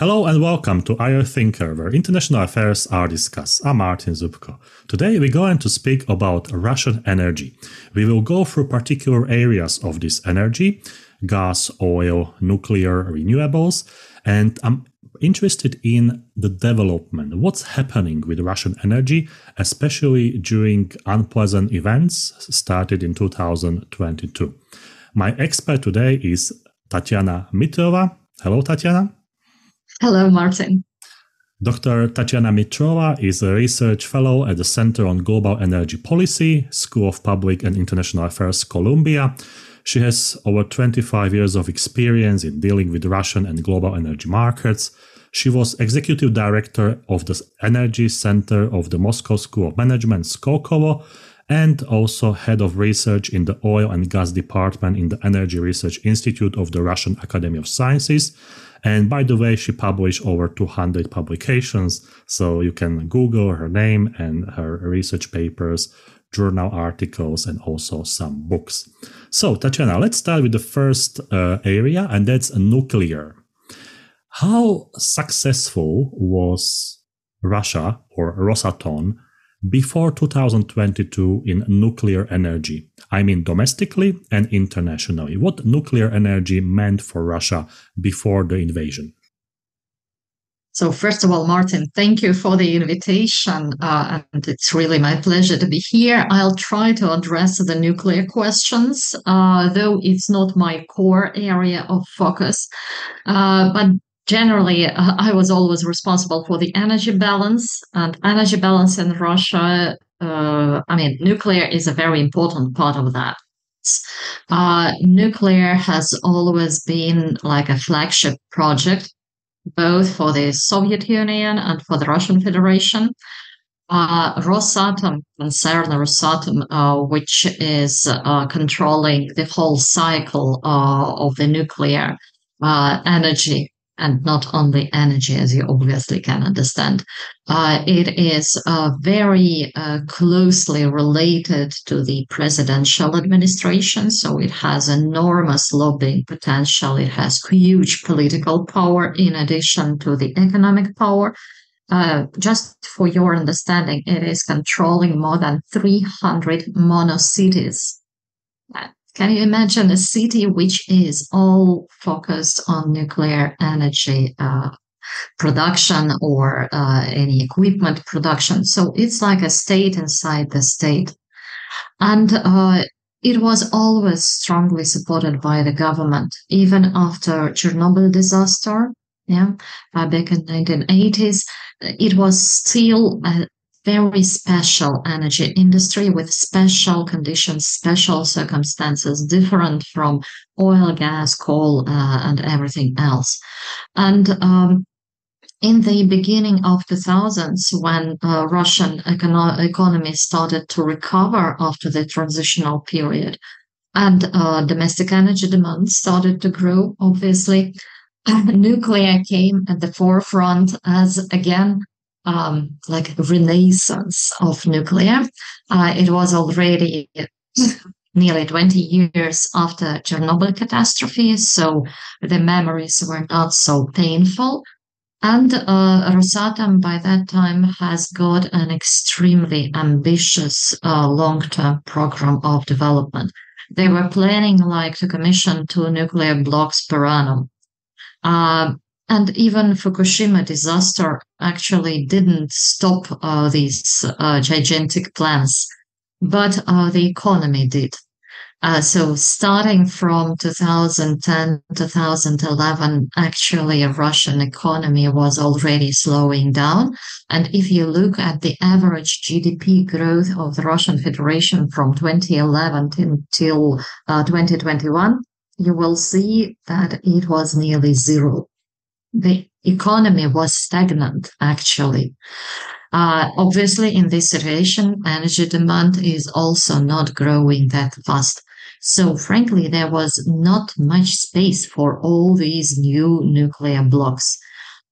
Hello and welcome to IO Thinker, where international affairs are discussed. I'm Martin Zubko. Today we're going to speak about Russian energy. We will go through particular areas of this energy gas, oil, nuclear, renewables, and I'm interested in the development. What's happening with Russian energy, especially during unpleasant events started in 2022. My expert today is Tatiana Mitrova. Hello, Tatiana. Hello, Martin. Dr. Tatiana Mitrova is a research fellow at the Center on Global Energy Policy, School of Public and International Affairs, Columbia. She has over 25 years of experience in dealing with Russian and global energy markets. She was executive director of the Energy Center of the Moscow School of Management, Skolkovo, and also head of research in the oil and gas department in the Energy Research Institute of the Russian Academy of Sciences. And by the way, she published over 200 publications. So you can Google her name and her research papers, journal articles, and also some books. So, Tatiana, let's start with the first uh, area, and that's nuclear. How successful was Russia or Rosatom before 2022 in nuclear energy. I mean, domestically and internationally. What nuclear energy meant for Russia before the invasion? So, first of all, Martin, thank you for the invitation. Uh, and it's really my pleasure to be here. I'll try to address the nuclear questions, uh, though it's not my core area of focus. Uh, but generally, uh, I was always responsible for the energy balance and energy balance in Russia. Uh, I mean, nuclear is a very important part of that. Uh, nuclear has always been like a flagship project, both for the Soviet Union and for the Russian Federation. Uh, Rosatom concern, Rosatom, uh, which is uh, controlling the whole cycle uh, of the nuclear uh, energy and not only energy, as you obviously can understand. Uh, it is uh, very uh, closely related to the presidential administration, so it has enormous lobbying potential. It has huge political power in addition to the economic power. Uh, just for your understanding, it is controlling more than 300 mono cities can you imagine a city which is all focused on nuclear energy uh, production or uh, any equipment production? So it's like a state inside the state. And uh, it was always strongly supported by the government, even after Chernobyl disaster. Yeah, uh, back in 1980s, it was still a very special energy industry with special conditions, special circumstances, different from oil, gas, coal, uh, and everything else. And um, in the beginning of the thousands, when uh, Russian econo- economy started to recover after the transitional period, and uh, domestic energy demand started to grow, obviously, nuclear came at the forefront as again um, like renaissance of nuclear. Uh, it was already nearly 20 years after Chernobyl catastrophe, so the memories were not so painful. And uh, Rosatom by that time has got an extremely ambitious uh, long-term program of development. They were planning like to commission two nuclear blocks per annum. Uh, and even Fukushima disaster actually didn't stop uh, these uh, gigantic plans, but uh, the economy did. Uh, so starting from 2010, 2011, actually a Russian economy was already slowing down. And if you look at the average GDP growth of the Russian Federation from 2011 until uh, 2021, you will see that it was nearly zero the economy was stagnant, actually. Uh, obviously, in this situation, energy demand is also not growing that fast. So, frankly, there was not much space for all these new nuclear blocks.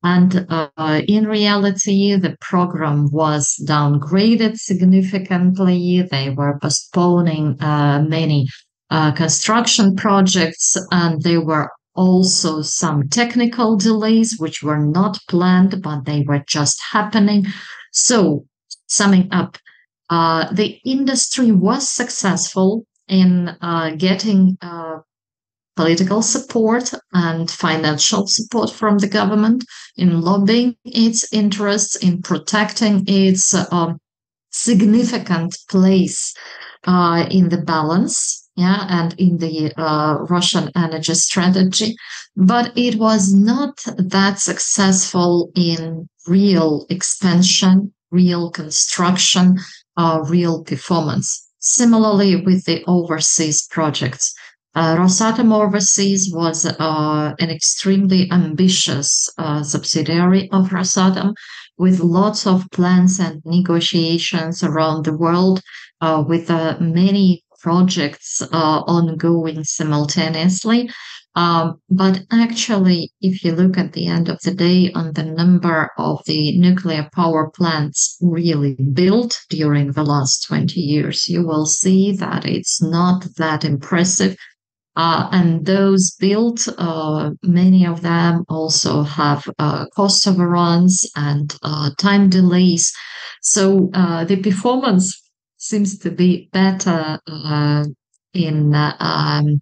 And uh, in reality, the program was downgraded significantly. They were postponing uh, many uh, construction projects and they were also some technical delays which were not planned, but they were just happening. So, summing up, uh, the industry was successful in uh, getting uh, political support and financial support from the government in lobbying its interests, in protecting its um, significant place uh, in the balance yeah, and in the uh, Russian energy strategy. But it was not that successful in real expansion, real construction, uh, real performance. Similarly, with the overseas projects, uh, Rosatom Overseas was uh, an extremely ambitious uh, subsidiary of Rosatom with lots of plans and negotiations around the world uh, with uh, many projects uh, ongoing simultaneously. Um, but actually, if you look at the end of the day on the number of the nuclear power plants really built during the last 20 years, you will see that it's not that impressive. Uh, and those built, uh, many of them also have uh, cost overruns and uh, time delays. So uh, the performance seems to be better uh, in um,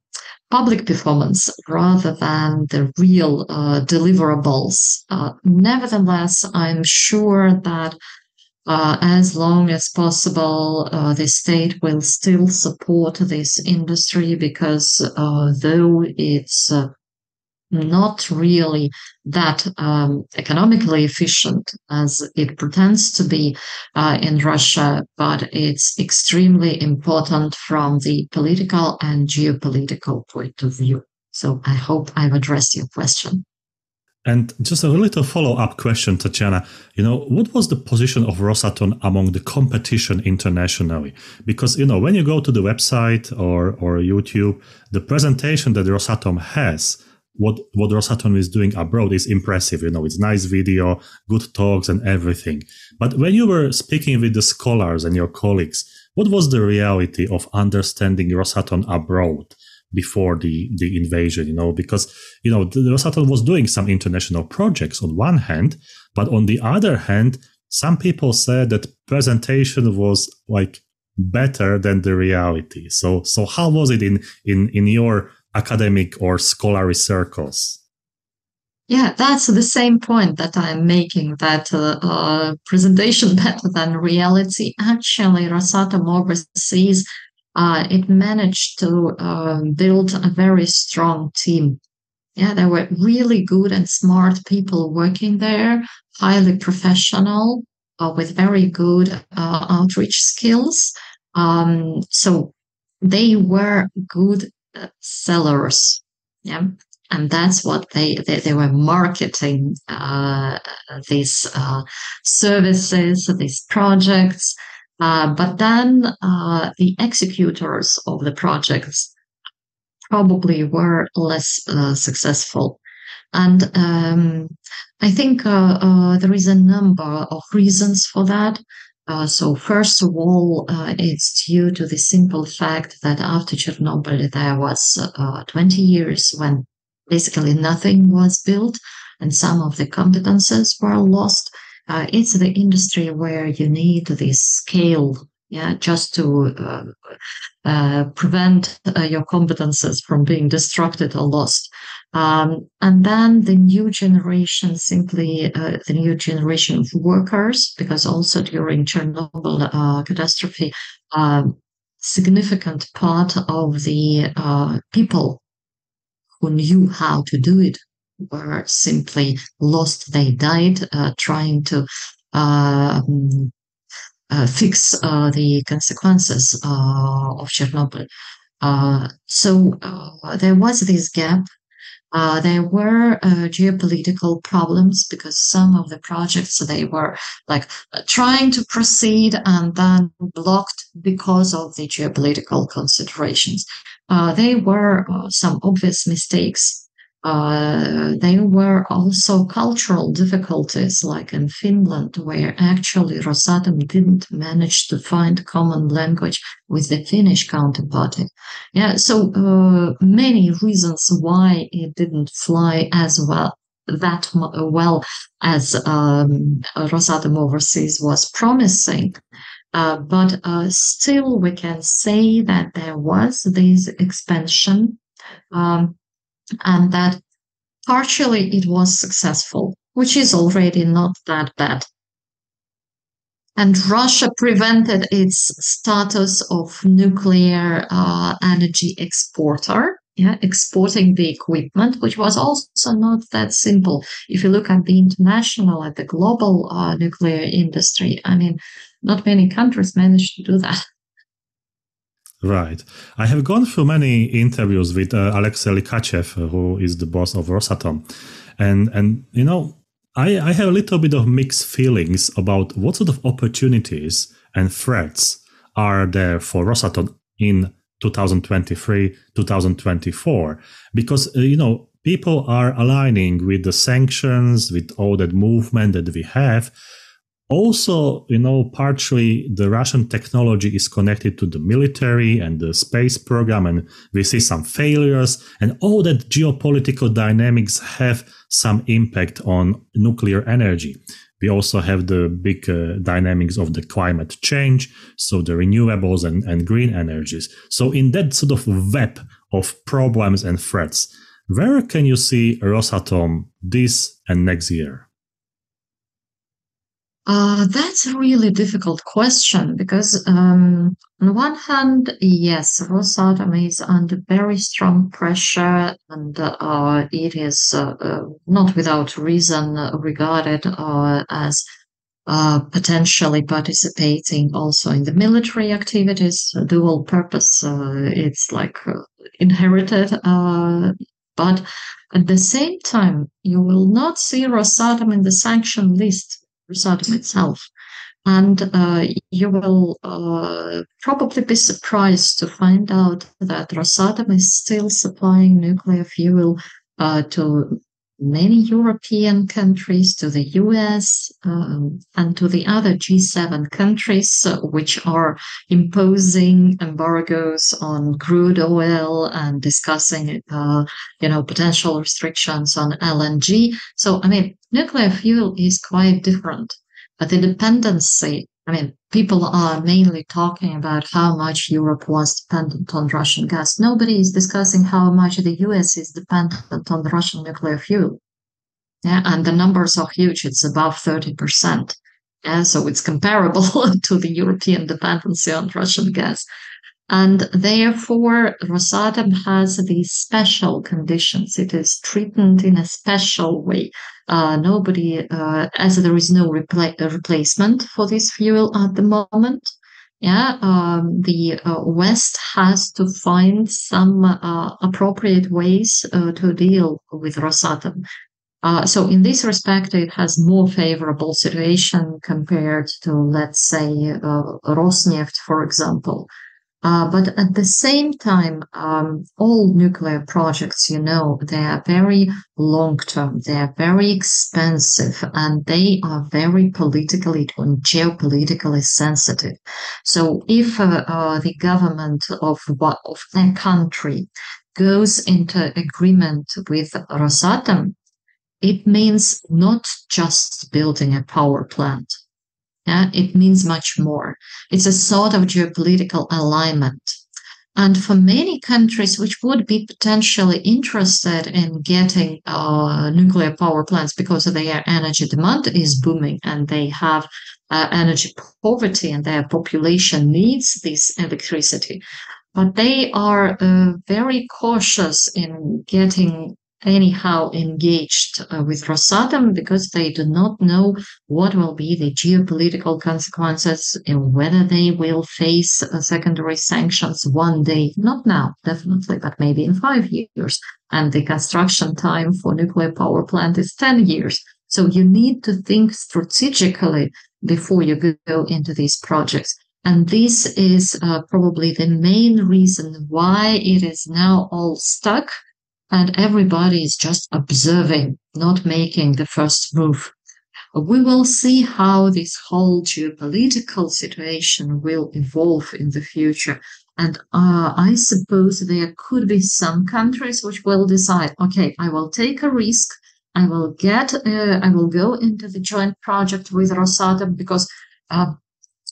public performance rather than the real deliverables. nevertheless, I'm sure that uh, as long as possible, uh, the state will still support this industry because uh, though it's uh, not really that um, economically efficient as it pretends to be uh, in Russia, but it's extremely important from the political and geopolitical point of view. So I hope I've addressed your question. And just a little follow up question, Tatiana. You know, what was the position of Rosatom among the competition internationally? Because, you know, when you go to the website or, or YouTube, the presentation that Rosatom has, what, what Rosatom is doing abroad is impressive. You know, it's nice video, good talks and everything. But when you were speaking with the scholars and your colleagues, what was the reality of understanding Rosatom abroad? before the the invasion you know because you know the Rosatom was doing some international projects on one hand but on the other hand some people said that presentation was like better than the reality so so how was it in in in your academic or scholarly circles yeah, that's the same point that I'm making that uh, uh, presentation better than reality. Actually, Rosatom overseas uh, it managed to um, build a very strong team. Yeah, there were really good and smart people working there, highly professional, uh, with very good uh, outreach skills. Um, so they were good sellers. Yeah. And that's what they, they, they were marketing uh, these uh, services, these projects. Uh, but then uh, the executors of the projects probably were less successful. And um, I think uh, uh, there is a number of reasons for that. So, first of all, it's due to the simple fact that after Chernobyl, there was 20 years when basically nothing was built and some of the competences were lost. Uh, it's the industry where you need this scale yeah just to uh, uh, prevent uh, your competences from being destructed or lost um, and then the new generation simply uh, the new generation of workers because also during chernobyl uh, catastrophe um, significant part of the people who knew how to do it were simply lost. They died uh, trying to uh, uh, fix uh, the consequences uh, of Chernobyl. Uh, so there was this gap. Uh, there were uh, geopolitical problems because some of the projects they were like uh, trying to proceed and then blocked because of the geopolitical considerations. there were some obvious mistakes uh, there were also cultural difficulties, like in Finland, where actually Rosatom didn't manage to find common language with the Finnish counterparty. Yeah, so uh, many reasons why it didn't fly as well that well as um, Rosatom Overseas was promising. Uh, but uh, still, we can say that there was this expansion. Um, and that partially it was successful, which is already not that bad. And Russia prevented its status of nuclear uh, energy exporter, yeah, exporting the equipment, which was also not that simple. If you look at the international, at the global uh, nuclear industry, I mean, not many countries managed to do that. Right. I have gone through many interviews with uh, Alexei Likhachev, who is the boss of Rosatom. And, and you know, I, I have a little bit of mixed feelings about what sort of opportunities and threats are there for Rosatom in 2023, 2024. Because, uh, you know, people are aligning with the sanctions, with all that movement that we have also, you know, partially the Russian technology is connected to the military and the space program, and we see some failures, and all that geopolitical dynamics have some impact on nuclear energy. We also have the big uh, dynamics of the climate change, so the renewables and, and green energies. So, in that sort of web of problems and threats, where can you see Rosatom this and next year? Uh, that's a really difficult question because, um, on one hand, yes, Rosatom is under very strong pressure and uh, it is uh, uh not without reason regarded uh, as uh, potentially participating also in the military activities, dual purpose. it's like inherited. but at the same time, you will not see Rosatom in the sanction list Rosatom itself. And uh, you will uh, probably be surprised to find out that Rosatom is still supplying nuclear fuel uh, to many European countries, to the US, um, and to the other G7 countries, uh, which are imposing embargoes on crude oil and discussing, uh, you know, potential restrictions on LNG. So, I mean, nuclear fuel is quite different. But the dependency, I mean, people are mainly talking about how much Europe was dependent on Russian gas. Nobody is discussing how much the US is dependent on Russian nuclear fuel. Yeah, and the numbers are huge. It's above 30%. Yeah, so it's comparable to the European dependency on Russian gas. And therefore, Rosatom has these special conditions. It is treated in a special way. Uh, nobody, uh, as there is no repla- replacement for this fuel at the moment. Yeah, um, the uh, West has to find some uh, appropriate ways uh, to deal with Rosatom. Uh, so in this respect, it has more favorable situation compared to, let's say, Rosneft, for example. Uh, but at the same time, um, all nuclear projects, you know, they are very long term, they are very expensive, and they are very politically and geopolitically sensitive. So if uh, uh, the government of of their country goes into agreement with Rosatom, it means not just building a power plant yeah, it means much more. It's a sort of geopolitical alignment. And for many countries which would be potentially interested in getting uh, nuclear power plants because their energy demand is booming and they have uh, energy poverty and their population needs this electricity. But they are uh, very cautious in getting anyhow engaged uh, with Rosatom because they do not know what will be the geopolitical consequences and whether they will face uh, secondary sanctions one day. Not now, definitely, but maybe in five years. And the construction time for nuclear power plant is 10 years. So you need to think strategically before you go into these projects. And this is uh, probably the main reason why it is now all stuck and everybody is just observing, not making the first move. We will see how this whole geopolitical situation will evolve in the future. And uh, I suppose there could be some countries which will decide, okay, I will take a risk. I will get, uh, I will go into the joint project with Rosatom because uh,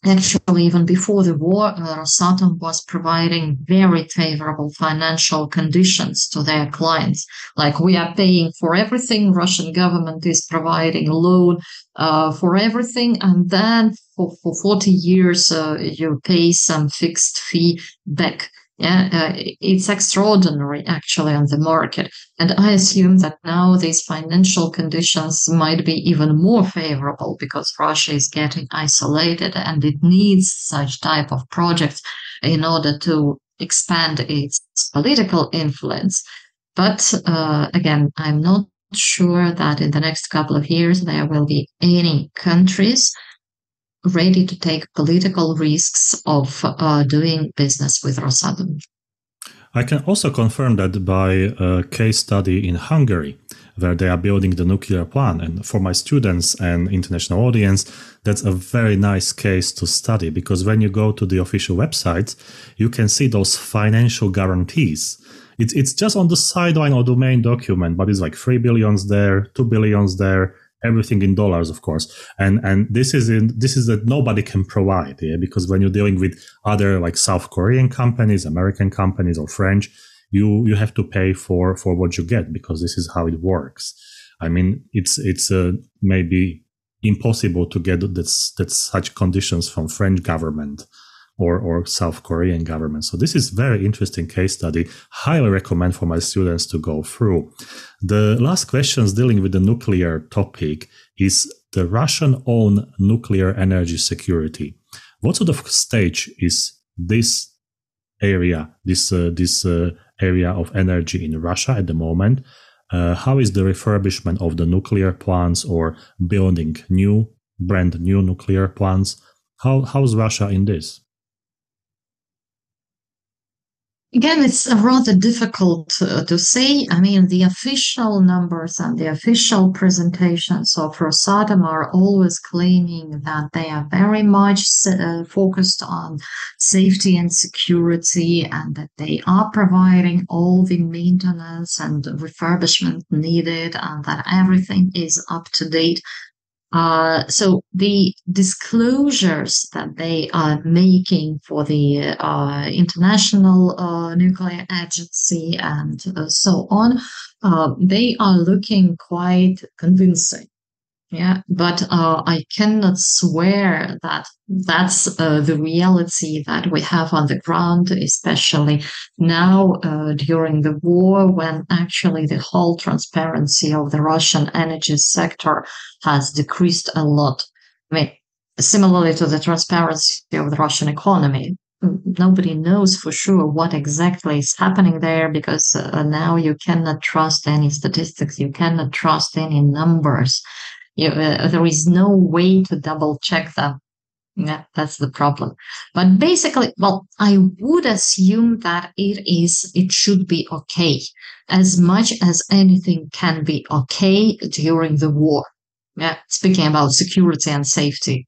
Actually, even before the war, uh, Rosatom was providing very favorable financial conditions to their clients. Like we are paying for everything, Russian government is providing loan uh, for everything, and then for, for 40 years uh, you pay some fixed fee back. Yeah, uh, it's extraordinary actually on the market. And I assume that now these financial conditions might be even more favorable because Russia is getting isolated and it needs such type of projects in order to expand its political influence. But uh, again, I'm not sure that in the next couple of years there will be any countries ready to take political risks of uh, doing business with Rosatom. I can also confirm that by a case study in Hungary, where they are building the nuclear plant. And for my students and international audience, that's a very nice case to study because when you go to the official website, you can see those financial guarantees. It's, it's just on the sideline of the main document, but it's like three billions there, two billions there, everything in dollars, of course. And and this is in this is that nobody can provide, yeah, because when you're dealing with other like South Korean companies, American companies, or French, you you have to pay for for what you get because this is how it works. I mean, it's it's uh, maybe impossible to get that that such conditions from French government or, or South Korean government. So this is very interesting case study. Highly recommend for my students to go through. The last questions dealing with the nuclear topic is the Russian own nuclear energy security. What sort of stage is this area, this uh, this uh, area of energy in Russia at the moment? Uh, how is the refurbishment of the nuclear plants or building new, brand new nuclear plants? How how's Russia in this? Again, it's rather difficult uh, to say. I mean, the official numbers and the official presentations of Rosatom are always claiming that they are very much uh, focused on safety and security and that they are providing all the maintenance and refurbishment needed and that everything is up to date uh, so the disclosures that they are making for the uh, International uh, Nuclear Agency and uh, so on, uh, they are looking quite convincing. Yeah, but uh, I cannot swear that that's uh, the reality that we have on the ground, especially now uh, during the war, when actually the whole transparency of the Russian energy sector has decreased a lot. I mean, similarly to the transparency of the Russian economy, nobody knows for sure what exactly is happening there because uh, now you cannot trust any statistics, you cannot trust any numbers you, uh, there is no way to double check them. Yeah, that's the problem. But basically, well, I would assume that it is, it should be okay as much as anything can be okay during the war. Yeah, speaking about security and safety.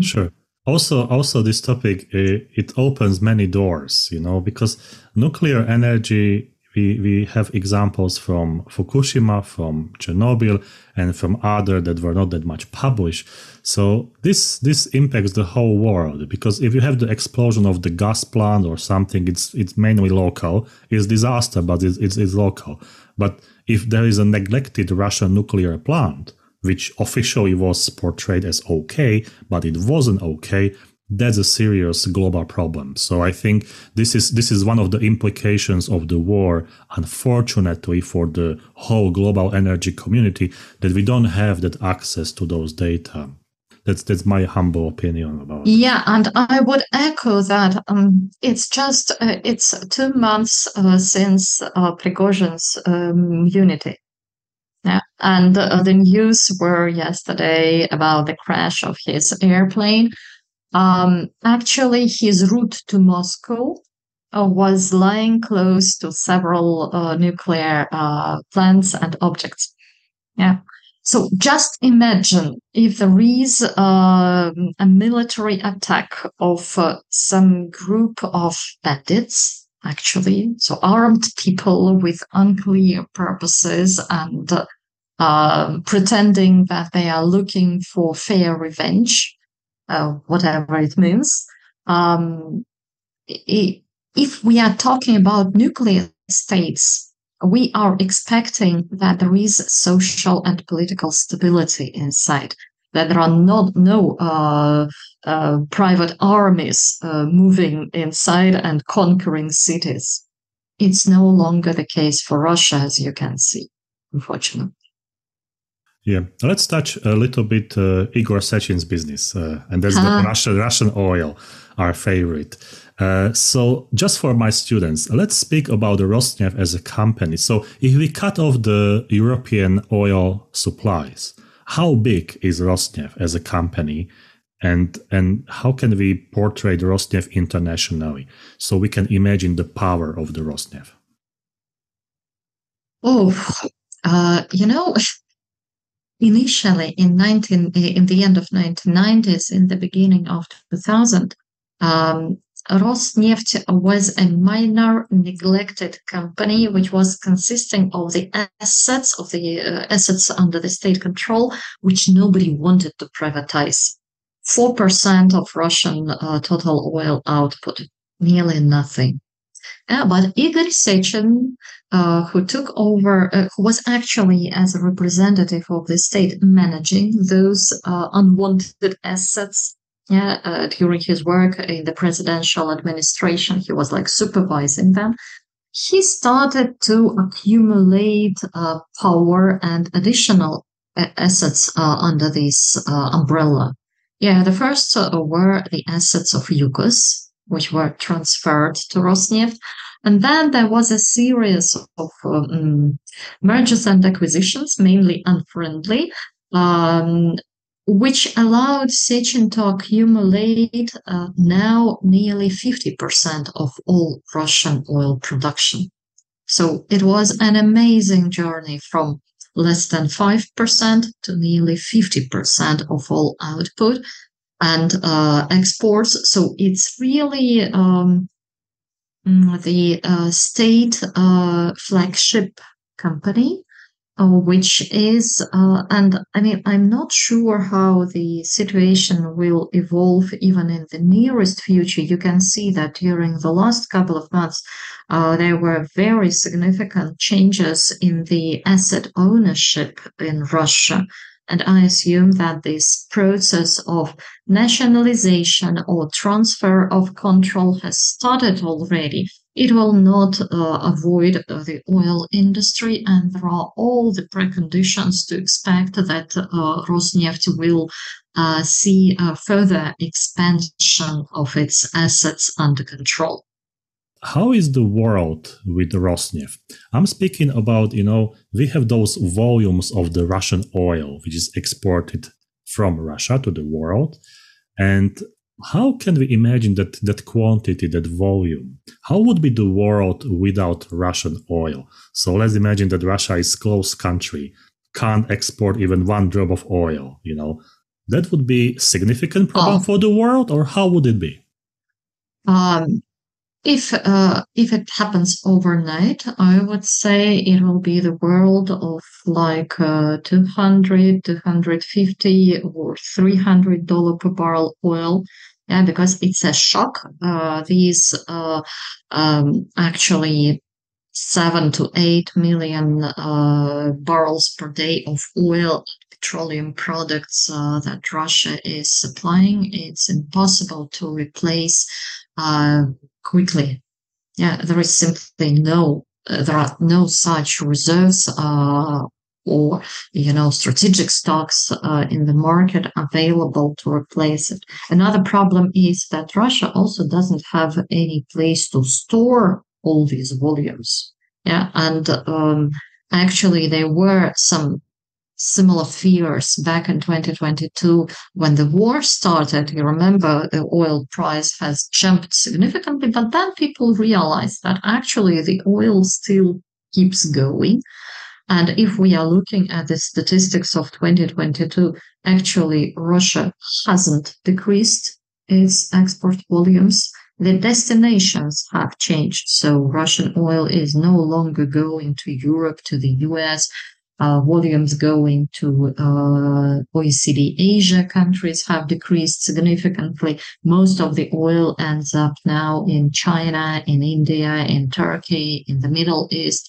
Sure. Also, also this topic it, it opens many doors, you know, because nuclear energy we, we have examples from Fukushima, from Chernobyl, and from other that were not that much published. So this this impacts the whole world because if you have the explosion of the gas plant or something, it's it's mainly local. It's disaster, but it's, it's, it's local. But if there is a neglected Russian nuclear plant, which officially was portrayed as okay, but it wasn't okay, that's a serious global problem. So I think this is this is one of the implications of the war, unfortunately for the whole global energy community, that we don't have that access to those data. That's that's my humble opinion about it. Yeah, and I would echo that. Um, it's just uh, it's two months uh, since uh, Prigozhin's um, unity. Yeah, and uh, the news were yesterday about the crash of his airplane um, actually, his route to Moscow uh, was lying close to several uh, nuclear uh, plants and objects. Yeah. So just imagine if there is uh, a military attack of uh, some group of bandits, actually, so armed people with unclear purposes and uh, pretending that they are looking for fair revenge, uh, whatever it means. Um, if we are talking about nuclear states, we are expecting that there is social and political stability inside, that there are not no uh, uh, private armies uh, moving inside and conquering cities. It's no longer the case for Russia, as you can see, unfortunately. Yeah, let's touch a little bit uh, Igor Sechin's business, uh, and that's the Russian Russian oil, our favorite. Uh, so, just for my students, let's speak about the Rosneft as a company. So, if we cut off the European oil supplies, how big is Rosneft as a company, and and how can we portray the Rosneft internationally so we can imagine the power of the Rosneft? Oh, uh, you know, initially in 19 in the end of 1990s, in the beginning of 2000. Um, Rosneft was a minor neglected company which was consisting of the assets of the uh, assets under the state control which nobody wanted to privatize 4% of russian uh, total oil output nearly nothing uh, but igor sechin uh, who took over uh, who was actually as a representative of the state managing those uh, unwanted assets yeah, uh, during his work in the presidential administration, he was like supervising them. He started to accumulate uh, power and additional assets under this umbrella. Yeah, the first were the assets of Yukos, which were transferred to Rosneft. And then there was a series of um, mergers and acquisitions, mainly unfriendly, um, which allowed Sechin to accumulate uh, now nearly 50% of all Russian oil production. So it was an amazing journey from less than 5% to nearly 50% of all output and uh, exports. So it's really um, mm, the uh, state uh, flagship company which is, and I mean, I'm not sure how the situation will evolve even in the nearest future. You can see that during the last couple of months, uh, there were very significant changes in the asset ownership in Russia. And I assume that this process of nationalization or transfer of control has started already it will not uh, avoid uh, the oil industry, and there are all the preconditions to expect that uh, Rosneft will uh, see a further expansion of its assets under control. How is the world with Rosneft? I'm speaking about, you know, we have those volumes of the Russian oil, which is exported from Russia to the world. And how can we imagine that that quantity that volume how would be the world without russian oil so let's imagine that russia is closed country can't export even one drop of oil you know that would be significant problem oh. for the world or how would it be um, if uh, if it happens overnight, I would say it will be the world of like uh, 200, 250 or 300 dollar per barrel oil. Yeah, because it's a shock. Uh, these uh, um, actually seven to eight million uh, barrels per day of oil petroleum products uh, that Russia is supplying. It's impossible to replace uh, quickly. Yeah, there is simply no, uh, there are no such reserves uh, or you know strategic stocks uh, in the market available to replace it. Another problem is that Russia also doesn't have any place to store all these volumes. Yeah, and um, actually there were some similar fears back in 2022 when the war started. You remember the oil price has jumped significantly, but then people realized that actually the oil still keeps going. And if we are looking at the statistics of 2022, actually Russia hasn't decreased its export volumes. The destinations have changed. So Russian oil is no longer going to Europe, to the US. Uh, volumes going to uh, OECD Asia countries have decreased significantly. Most of the oil ends up now in China, in India, in Turkey, in the Middle East.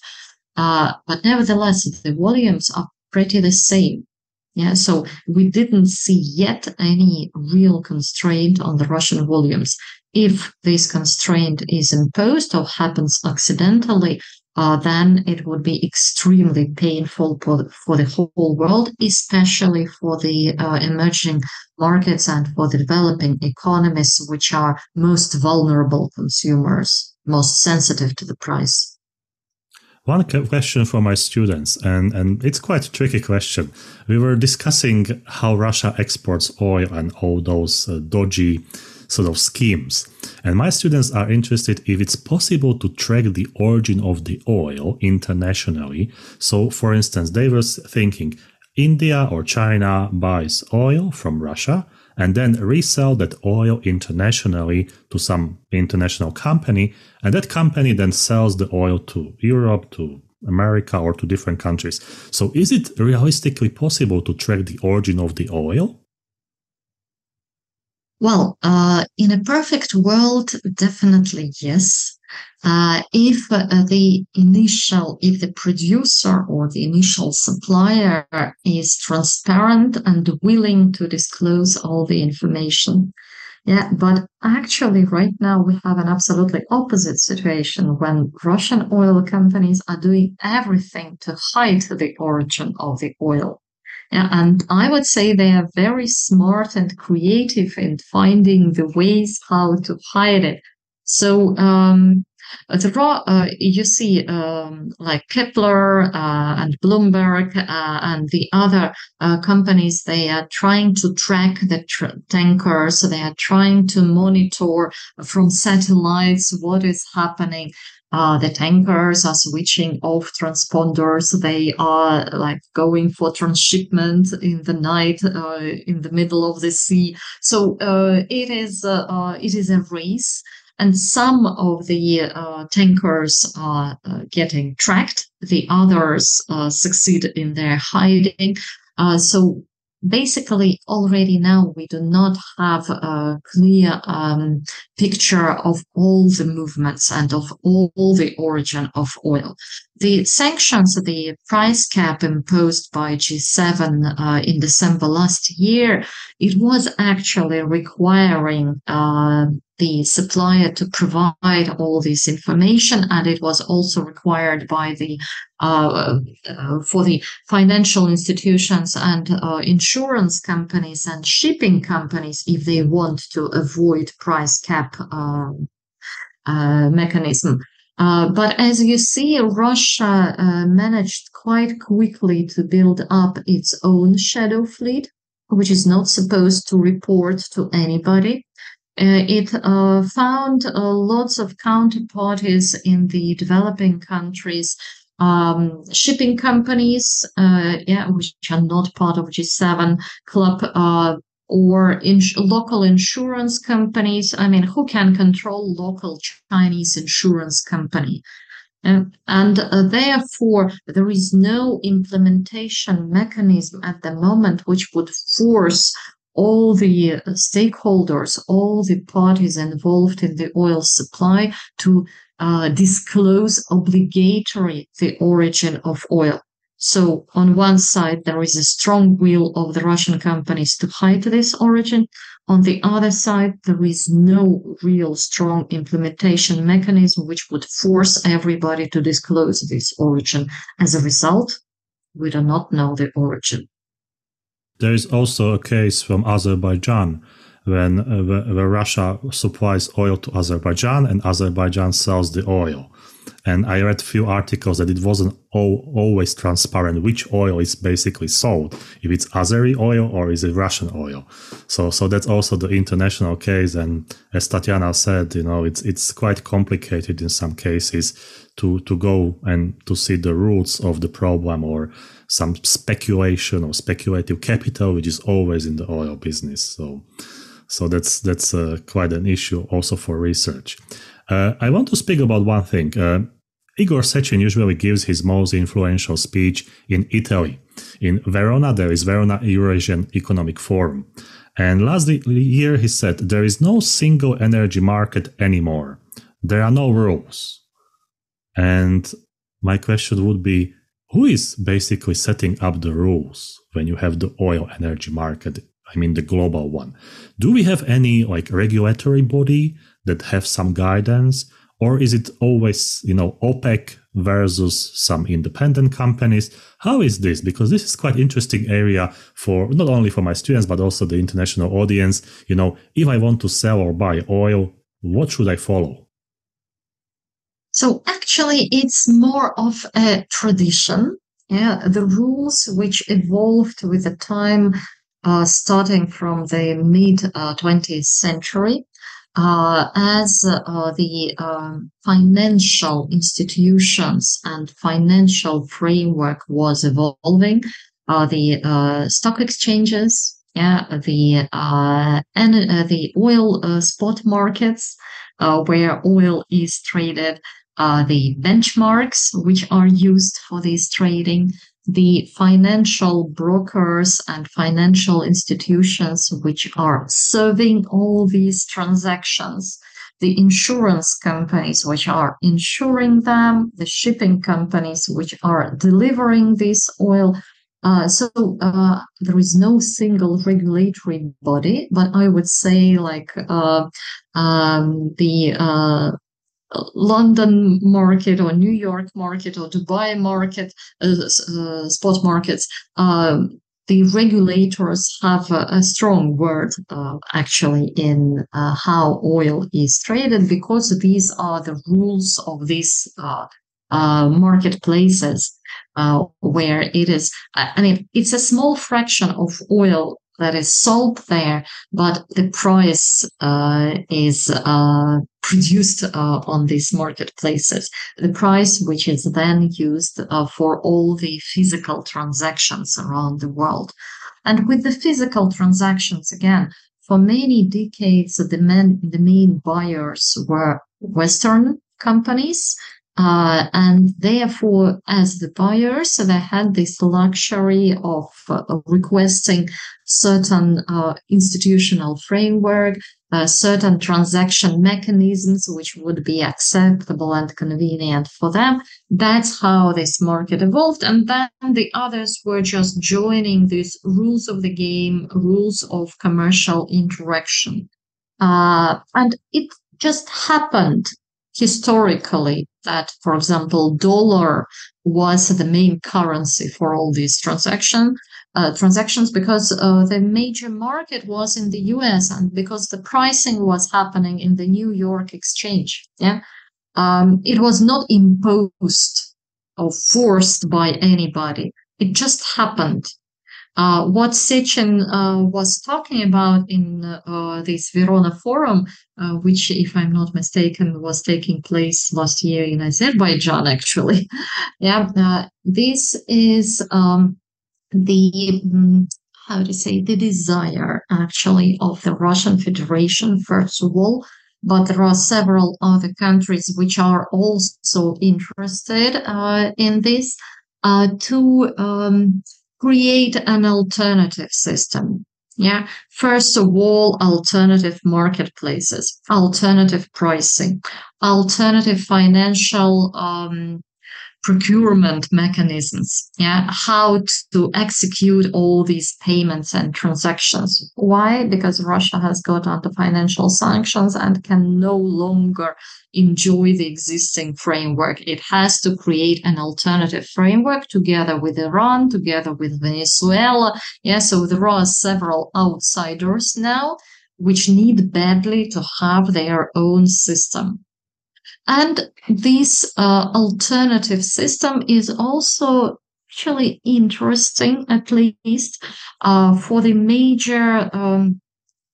Uh, but nevertheless, the volumes are pretty the same. Yeah, so we didn't see yet any real constraint on the Russian volumes. If this constraint is imposed or happens accidentally, uh, then it would be extremely painful for, for the whole world, especially for the uh, emerging markets and for the developing economies, which are most vulnerable consumers, most sensitive to the price. One question for my students, and, and it's quite a tricky question. We were discussing how Russia exports oil and all those uh, dodgy sort of schemes. And my students are interested if it's possible to track the origin of the oil internationally. So, for instance, they were thinking India or China buys oil from Russia and then resell that oil internationally to some international company. And that company then sells the oil to Europe, to America, or to different countries. So, is it realistically possible to track the origin of the oil? Well, uh, in a perfect world, definitely yes. Uh, if uh, the initial, if the producer or the initial supplier is transparent and willing to disclose all the information. Yeah, but actually, right now we have an absolutely opposite situation when Russian oil companies are doing everything to hide the origin of the oil. And I would say they are very smart and creative in finding the ways how to hide it. So, um, the raw, uh, you see, um, like Kpler uh, and Bloomberg uh, and the other companies, they are trying to track the tr- tankers. They are trying to monitor from satellites what is happening. Uh, the tankers are switching off transponders. They are like going for transshipment in the night, uh, in the middle of the sea. So uh, it is it is a race, and some of the uh, tankers are getting tracked. The others succeed in their hiding. so basically already now we do not have a clear um, picture of all the movements and of all, all the origin of oil. The sanctions, the price cap imposed by G7 uh, in December last year, it was actually requiring uh, the supplier to provide all this information, and it was also required by the uh, uh, for the financial institutions and uh, insurance companies and shipping companies if they want to avoid price cap um, uh, mechanism. Uh, but as you see, Russia uh, managed quite quickly to build up its own shadow fleet, which is not supposed to report to anybody. Uh, it uh, found uh, lots of counterparties in the developing countries, um, shipping companies, yeah, which are not part of G7 club, or ins- local insurance companies. I mean, who can control local Chinese insurance company? And, and uh, therefore, there is no implementation mechanism at the moment which would force all the stakeholders, all the parties involved in the oil supply to uh, disclose obligatory the origin of oil. So on one side, there is a strong will of the Russian companies to hide this origin. On the other side, there is no real strong implementation mechanism which would force everybody to disclose this origin. As a result, we do not know the origin. There is also a case from Azerbaijan when uh, where Russia supplies oil to Azerbaijan and Azerbaijan sells the oil. And I read a few articles that it wasn't always transparent which oil is basically sold, if it's Azeri oil or is it Russian oil. So, so that's also the international case. And as Tatiana said, you know, it's it's quite complicated in some cases to to go and to see the roots of the problem or some speculation or speculative capital, which is always in the oil business. So, so that's that's uh, quite an issue also for research. Uh, I want to speak about one thing. Uh, Igor Sechin usually gives his most influential speech in Italy. In Verona, there is Verona Eurasian Economic Forum. And last year he said, there is no single energy market anymore. There are no rules. And my question would be, who is basically setting up the rules when you have the oil energy market? I mean, the global one. Do we have any like regulatory body that have some guidance or is it always you know opec versus some independent companies? How is this? Because this is quite interesting area for not only for my students but also the international audience. You know if i want to sell or buy oil what should i follow? So actually it's more of a tradition. Yeah the rules which evolved with the time uh, starting from the mid uh, 20th century uh, as uh, the um, financial institutions and financial framework was evolving, uh, the uh, stock exchanges, yeah, the uh, and uh, the oil spot markets where oil is traded, the benchmarks which are used for this trading, the financial brokers and financial institutions which are serving all these transactions, the insurance companies which are insuring them, the shipping companies which are delivering this oil. Uh, so uh, there is no single regulatory body, but I would say like uh, um, the uh, London market or New York market or Dubai market, uh, uh, spot markets, um, the regulators have a, a strong word uh, actually in uh, how oil is traded because these are the rules of these uh, uh, marketplaces where it is. I mean, it's a small fraction of oil that is sold there, but the price uh, is uh, produced uh, on these marketplaces. The price, which is then used uh, for all the physical transactions around the world. And with the physical transactions, again, for many decades, the main, the main buyers were Western companies uh, and therefore, as the buyers, they had this luxury of, uh, requesting certain uh, institutional framework, uh, certain transaction mechanisms which would be acceptable and convenient for them. That's how this market evolved. And then the others were just joining these rules of the game, rules of commercial interaction. Uh, and it just happened historically that, for example, dollar was the main currency for all these transaction uh, transactions because uh, the major market was in the U.S. and because the pricing was happening in the New York Exchange. Yeah, um, it was not imposed or forced by anybody. It just happened. Uh, what Sechin uh, was talking about in uh, this Verona forum, uh, which, if I'm not mistaken, was taking place last year in Azerbaijan, actually. yeah, uh, this is um, the um, how to say the desire actually of the Russian Federation, first of all, but there are several other countries which are also interested uh, in this to. Um, create an alternative system. Yeah. First of all, alternative marketplaces, alternative pricing, alternative financial um, procurement mechanisms. Yeah. How to execute all these payments and transactions. Why? Because Russia has got under financial sanctions and can no longer enjoy the existing framework. It has to create an alternative framework together with Iran, together with Venezuela. Yeah, so there are several outsiders now which need badly to have their own system. And this uh, alternative system is also actually interesting, at least uh, for the major um,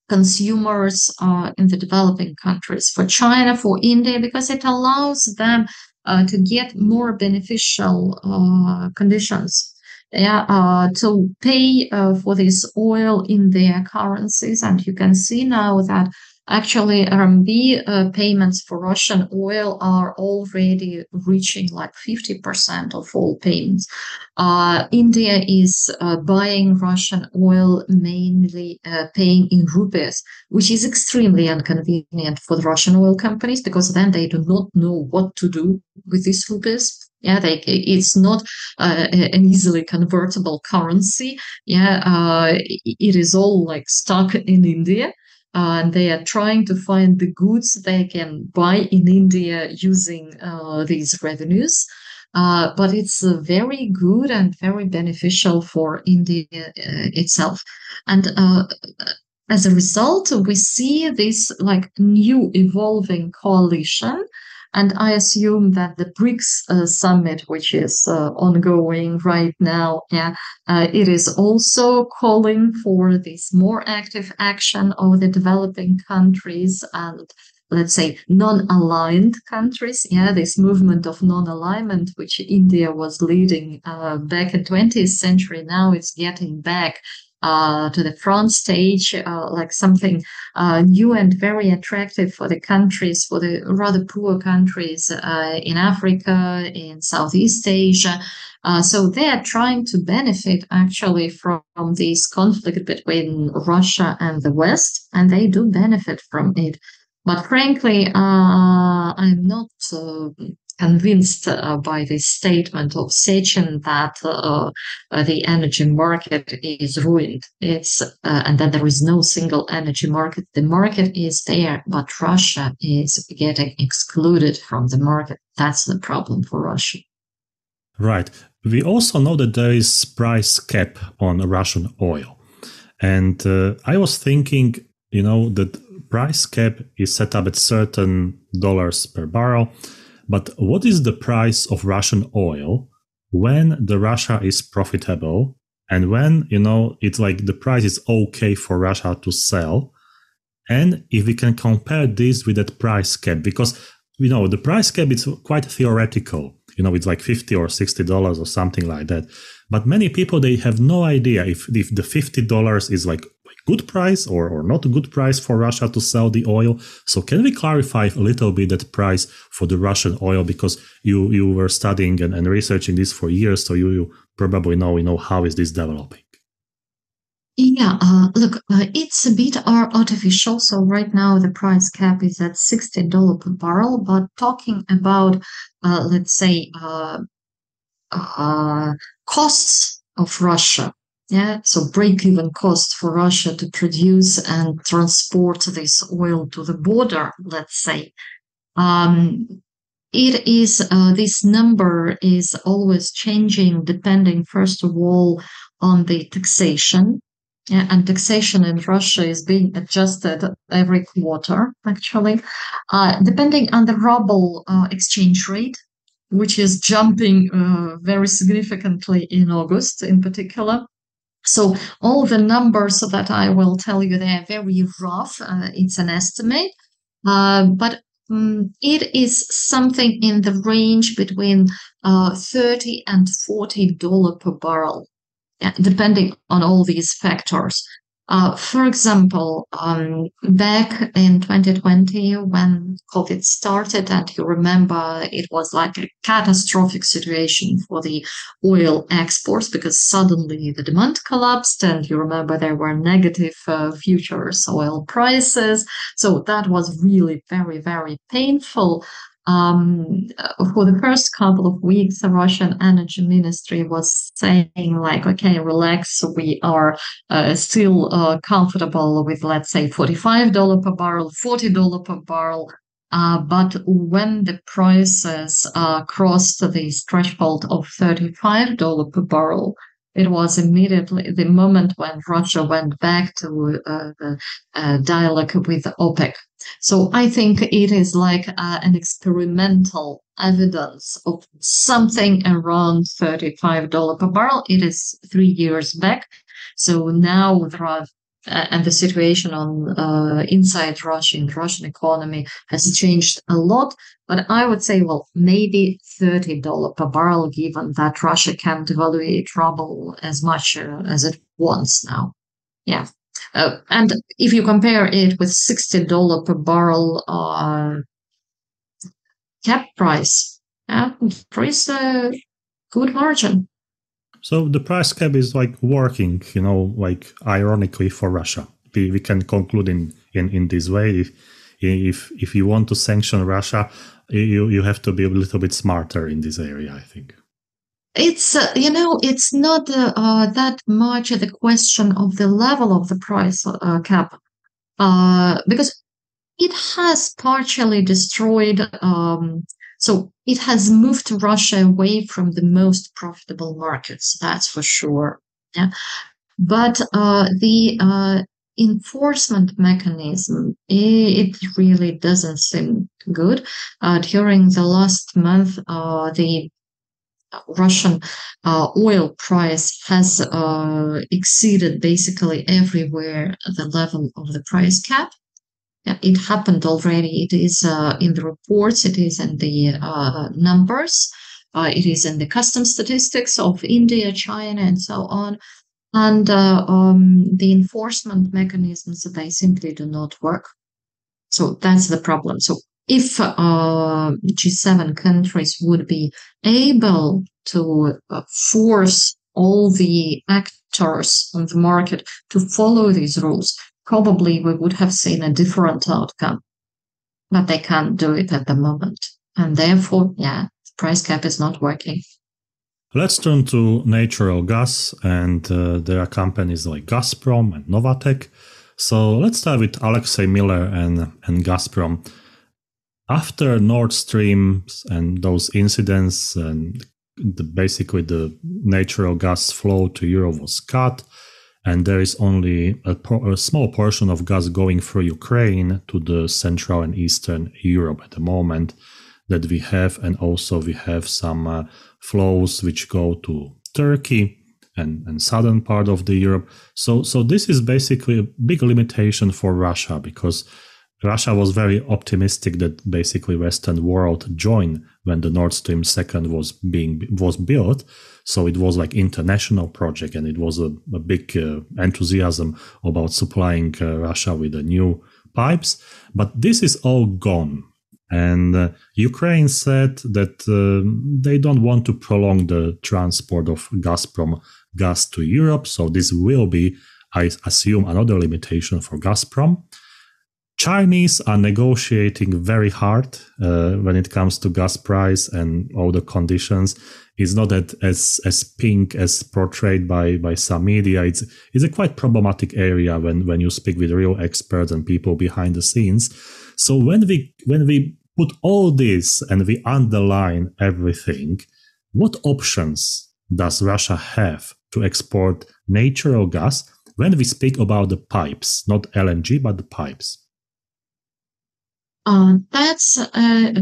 consumers uh, in the developing countries, for China, for India, because it allows them uh, to get more beneficial uh, conditions. Yeah, uh, to pay uh, for this oil in their currencies, and you can see now that Actually, RMB uh, payments for Russian oil are already reaching like 50% of all payments. Uh, India is uh, buying Russian oil mainly uh, paying in rupees, which is extremely inconvenient for the Russian oil companies because then they do not know what to do with these rupees. Yeah they, it's not uh, an easily convertible currency. Yeah uh, it is all like stuck in india and they are trying to find the goods they can buy in India using uh, these revenues. Uh, but it's uh, very good and very beneficial for India itself. And as a result, we see this like new evolving coalition and I assume that the BRICS uh, summit, which is uh, ongoing right now, yeah, uh, it is also calling for this more active action of the developing countries and let's say non-aligned countries yeah this movement of non-alignment which india was leading uh, back in 20th century now it's getting back uh, to the front stage, uh, like something uh, new and very attractive for the countries, for the rather poor countries uh, in Africa, in Southeast Asia. Uh, so they are trying to benefit actually from, from this conflict between Russia and the West, and they do benefit from it. But frankly, I'm not convinced uh, by the statement of Sechin that uh, uh, the energy market is ruined. It's and that there is no single energy market. The market is there, but Russia is getting excluded from the market. That's the problem for Russia. Right. We also know that there is price cap on Russian oil, and uh, I was thinking, you know, that price cap is set up at certain dollars per barrel but what is the price of Russian oil when the Russia is profitable and when, you know, it's like the price is okay for Russia to sell? And if we can compare this with that price cap, because, you know, the price cap is quite theoretical. You know, it's like 50 or $60 or something like that. But many people, they have no idea if, if the $50 is like good price or, or not a good price for Russia to sell the oil. So can we clarify a little bit that price for the Russian oil because you you were studying and, and researching this for years, so you, you probably know you know how is this developing. Yeah, uh, look, uh, it's a bit artificial. So right now the price cap is at sixty dollar per barrel. But talking about, uh, let's say, uh, uh, costs of Russia, yeah, so break-even cost for Russia to produce and transport this oil to the border, let's say. Um, it is uh, this number is always changing depending first of all on the taxation yeah, and taxation in Russia is being adjusted every quarter, actually, uh, depending on the ruble uh, exchange rate, which is jumping uh, very significantly in August, in particular. So all the numbers that I will tell you, they are very rough. Uh, it's an estimate, uh, but um, it is something in the range between uh, 30 and 40 dollar per barrel, depending on all these factors. Uh, for example, um, back in 2020, when COVID started, and you remember it was like a catastrophic situation for the oil exports because suddenly the demand collapsed, and you remember there were negative uh, futures oil prices. So that was really very, very painful um, for the first couple of weeks, the Russian energy ministry was saying like, okay, relax, we are uh, still uh, comfortable with, let's say, $45 per barrel, $40 per barrel. Uh, but when the prices uh, crossed the threshold of $35 per barrel, it was immediately the moment when Russia went back to uh, the uh, dialogue with OPEC. So I think it is like uh, an experimental evidence of something around $35 per barrel. It is three years back. So now there are and the situation on uh, inside Russia in Russian economy has changed a lot. But I would say, well, maybe thirty dollar per barrel, given that Russia can devaluate ruble as much uh, as it wants now. Yeah, uh, and if you compare it with sixty dollar per barrel uh, cap price, yeah, there is a good margin. So the price cap is like working, you know, like ironically for Russia. We, we can conclude in, in, in this way. If, if if you want to sanction Russia, you you have to be a little bit smarter in this area. I think it's uh, you know it's not uh, uh, that much the question of the level of the price uh, cap uh, because it has partially destroyed um, so it has moved Russia away from the most profitable markets, that's for sure. Yeah. But uh, the uh, enforcement mechanism, it really doesn't seem good. Uh, during the last month, uh, the Russian uh, oil price has uh, exceeded basically everywhere the level of the price cap it happened already. It is uh, in the reports, it is in the uh, numbers, uh, it is in the custom statistics of India, China, and so on. And uh, um, the enforcement mechanisms, they simply do not work. So that's the problem. So if uh, G7 countries would be able to uh, force all the actors on the market to follow these rules, probably we would have seen a different outcome. But they can't do it at the moment. And therefore, yeah, the price cap is not working. Let's turn to natural gas, and uh, there are companies like Gazprom and Novatek. So let's start with Alexei Miller and, and Gazprom. After Nord Stream and those incidents, and the, basically the natural gas flow to Europe was cut, and there is only a, a, small portion of gas going through Ukraine to the Central and Eastern Europe at the moment that we have, and also we have some uh, flows which go to Turkey and, and southern part of the Europe. So so this is basically a big limitation for Russia because Russia was very optimistic that basically Western world joined when the Nord Stream second was being was built. So it was like international project, and it was a, a big uh, enthusiasm about supplying uh, Russia with the new pipes. But this is all gone, and uh, Ukraine said that uh, they don't want to prolong the transport of Gazprom gas to Europe. So this will be, I assume, another limitation for Gazprom. Chinese are negotiating very hard uh, when it comes to gas price and all the conditions. It's not that as as pink as portrayed by by some media. It's it's a quite problematic area when when you speak with real experts and people behind the scenes. So when we when we put all this and we underline everything, what options does Russia have to export natural gas when we speak about the pipes, not LNG but the pipes? Uh, that's a,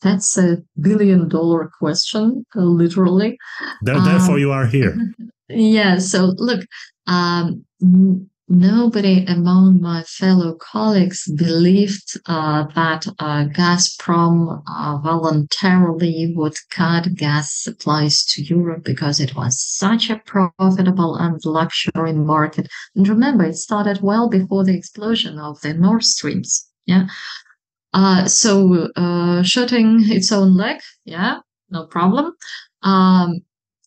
that's a billion dollar question, uh, literally. Therefore, um, you are here. Yeah. So look, um, nobody among my fellow colleagues believed uh, that uh, Gazprom uh, voluntarily would cut gas supplies to Europe because it was such a profitable and luxury market. And remember, it started well before the explosion of the Nord Streams. Yeah. Uh, so uh, shooting its own leg, yeah, no problem. Um,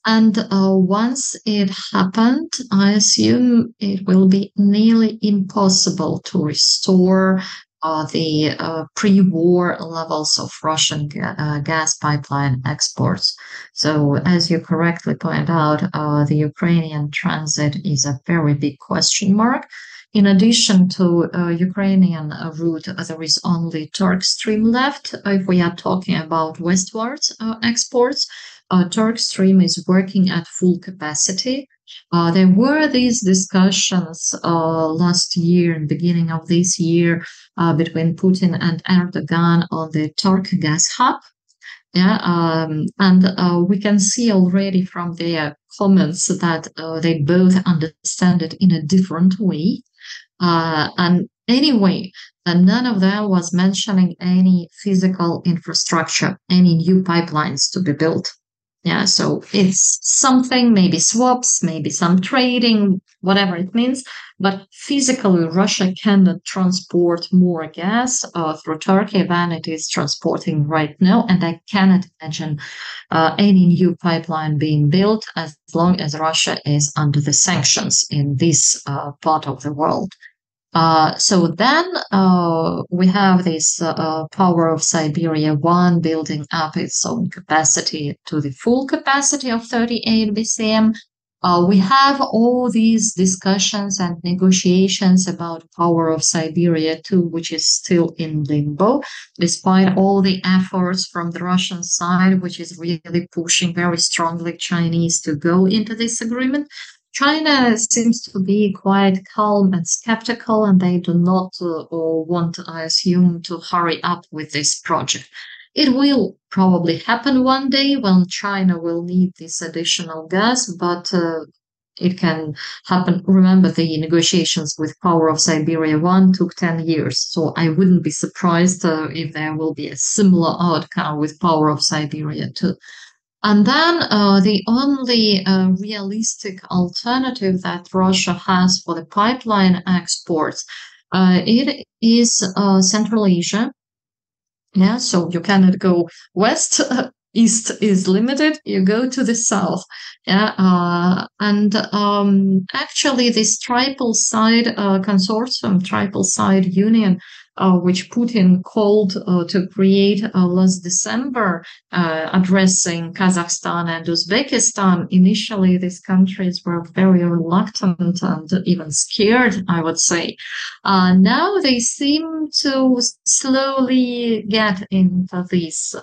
and uh, once it happened, I assume it will be nearly impossible to restore uh, the uh, pre-war levels of Russian ga- uh, gas pipeline exports. So, as you correctly point out, uh, the Ukrainian transit is a very big question mark. In addition to uh, Ukrainian uh, route, uh, there is only Turk Stream left. If we are talking about westward uh, exports, Turk Stream is working at full capacity. Uh, there were these discussions uh, last year and beginning of this year uh, between Putin and Erdogan on the Turk gas hub. Yeah, um, and we can see already from their comments that they both understand it in a different way. Uh, and anyway, and none of them was mentioning any physical infrastructure, any new pipelines to be built. Yeah, so it's something, maybe swaps, maybe some trading, whatever it means. But physically, Russia cannot transport more gas uh, through Turkey than it is transporting right now. And I cannot imagine uh, any new pipeline being built as long as Russia is under the sanctions in this uh, part of the world. Uh, so then uh, we have this uh, power of Siberia 1 building up its own capacity to the full capacity of 38 BCM. Uh, we have all these discussions and negotiations about power of Siberia 2, which is still in limbo, despite all the efforts from the Russian side, which is really pushing very strongly Chinese to go into this agreement. China seems to be quite calm and skeptical, and they do not uh, want, I assume, to hurry up with this project. It will probably happen one day when China will need this additional gas, but uh, it can happen. Remember, the negotiations with Power of Siberia 1 took 10 years, so I wouldn't be surprised uh, if there will be a similar outcome with Power of Siberia 2. And then uh, the only uh, realistic alternative that Russia has for the pipeline exports, uh, it is uh, Central Asia. Yeah, so you cannot go west. East is limited. You go to the south. Yeah, uh, and um, actually, this triple side uh, consortium, triple side union, uh, which Putin called uh, to create uh, last December, uh, addressing Kazakhstan and Uzbekistan. Initially, these countries were very reluctant and even scared, I would say. Uh, now they seem to slowly get into this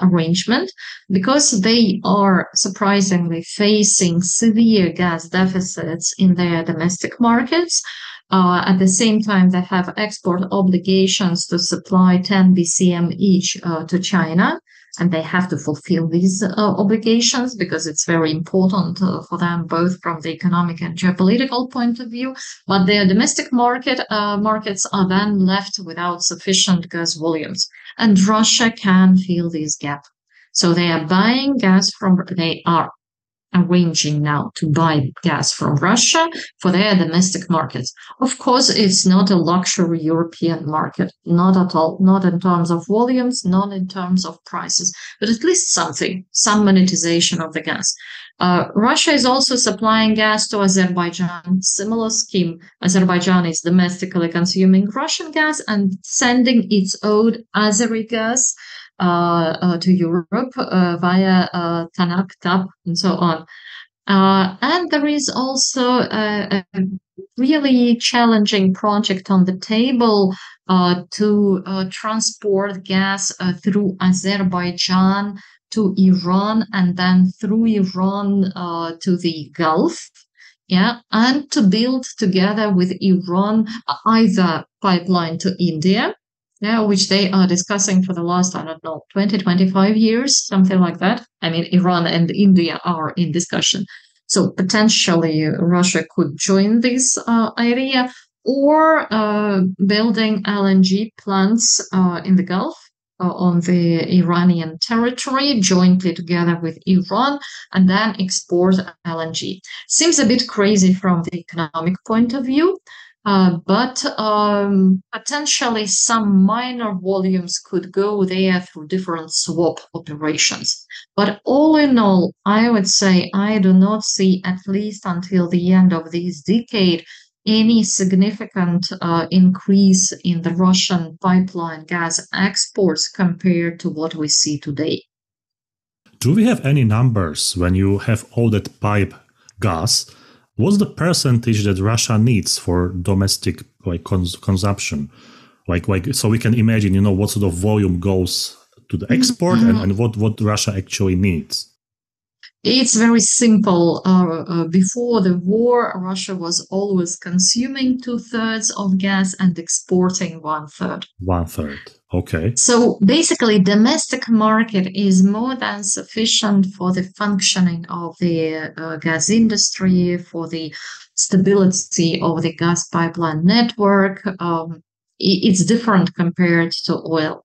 arrangement because they are surprisingly facing severe gas deficits in their domestic markets. Uh, at the same time, they have export obligations to supply 10 BCM each uh, to China, and they have to fulfill these uh, obligations because it's very important uh, for them, both from the economic and geopolitical point of view. But their domestic market uh, markets are then left without sufficient gas volumes, and Russia can fill this gap. So they are buying gas from, they are arranging now to buy gas from Russia for their domestic markets. Of course, it's not a luxury European market, not at all, not in terms of volumes, not in terms of prices, but at least something, some monetization of the gas. Uh, Russia is also supplying gas to Azerbaijan. Similar scheme. Azerbaijan is domestically consuming Russian gas and sending its own Azeri gas Uh, uh, to Europe uh, via uh, TANAP, TAP, and so on. and there is also a, a, really challenging project on the table to transport gas through Azerbaijan to Iran and then through Iran uh, to the Gulf. Yeah, and to build together with Iran either pipeline to India yeah, which they are discussing for the last, I don't know, 20, 25 years, something like that. I mean, Iran and India are in discussion. So potentially Russia could join this uh, idea or uh, building LNG plants uh, in the Gulf uh, on the Iranian territory jointly together with Iran and then export LNG. Seems a bit crazy from the economic point of view, uh, but um, potentially some minor volumes could go there through different swap operations. But all in all, I would say I do not see, at least until the end of this decade, any significant uh, increase in the Russian pipeline gas exports compared to what we see today. Do we have any numbers when you have all that pipe gas? What's the percentage that Russia needs for domestic like cons- consumption? Like, like, so we can imagine, you know, what sort of volume goes to the export mm-hmm. and, and what, what Russia actually needs. It's very simple. Uh, uh, before the war, Russia was always consuming two thirds of gas and exporting one third. One third. Okay. So basically, domestic market is more than sufficient for the functioning of the uh, gas industry, for the stability of the gas pipeline network. Um, it's different compared to oil.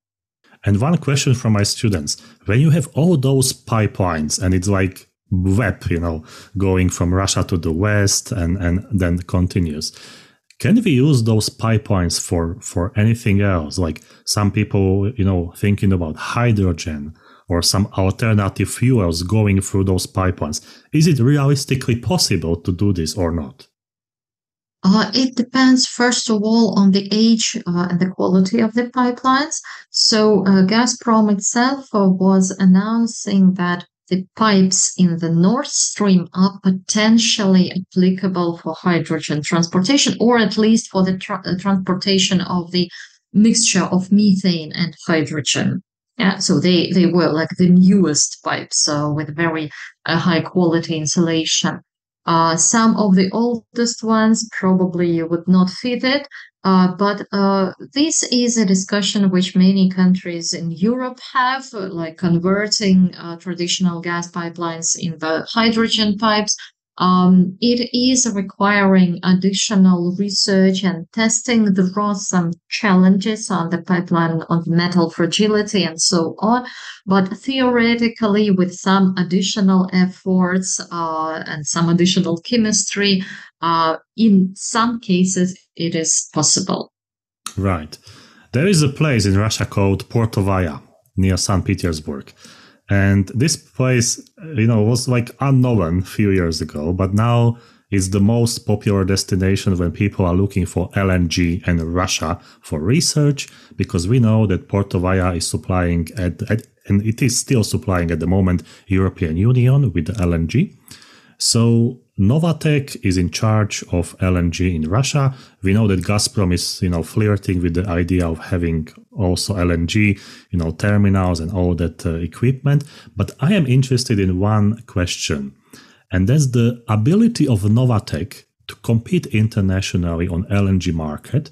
And one question from my students when you have all those pipelines and it's like web, you know, going from Russia to the West and, and then continues. Can we use those pipelines for, for anything else? Like some people, you know, thinking about hydrogen or some alternative fuels going through those pipelines. Is it realistically possible to do this or not? Uh, it depends, first of all, on the age uh, and the quality of the pipelines. So, uh, Gazprom itself uh, was announcing that the pipes in the Nord Stream are potentially applicable for hydrogen transportation, or at least for the tra- uh, transportation of the mixture of methane and hydrogen. Yeah, so they, they were like the newest pipes uh, with very uh, high quality insulation. Uh, some of the oldest ones probably would not fit it, uh, but uh, this is a discussion which many countries in Europe have, like converting uh, traditional gas pipelines in the hydrogen pipes. Um, it is requiring additional research and testing. There are some challenges on the pipeline of metal fragility and so on. But theoretically, with some additional efforts uh, and some additional chemistry, uh, in some cases, it is possible. Right. There is a place in Russia called Portovaya near St. Petersburg. And this place, you know, was like unknown a few years ago, but now it's the most popular destination when people are looking for LNG and Russia for research, because we know that Portovaya is supplying at, at and it is still supplying at the moment European Union with the LNG. So Novatek is in charge of LNG in Russia. We know that Gazprom is, you know, flirting with the idea of having also LNG, you know, terminals and all that uh, equipment. But I am interested in one question, and that's the ability of Novatek to compete internationally on LNG market.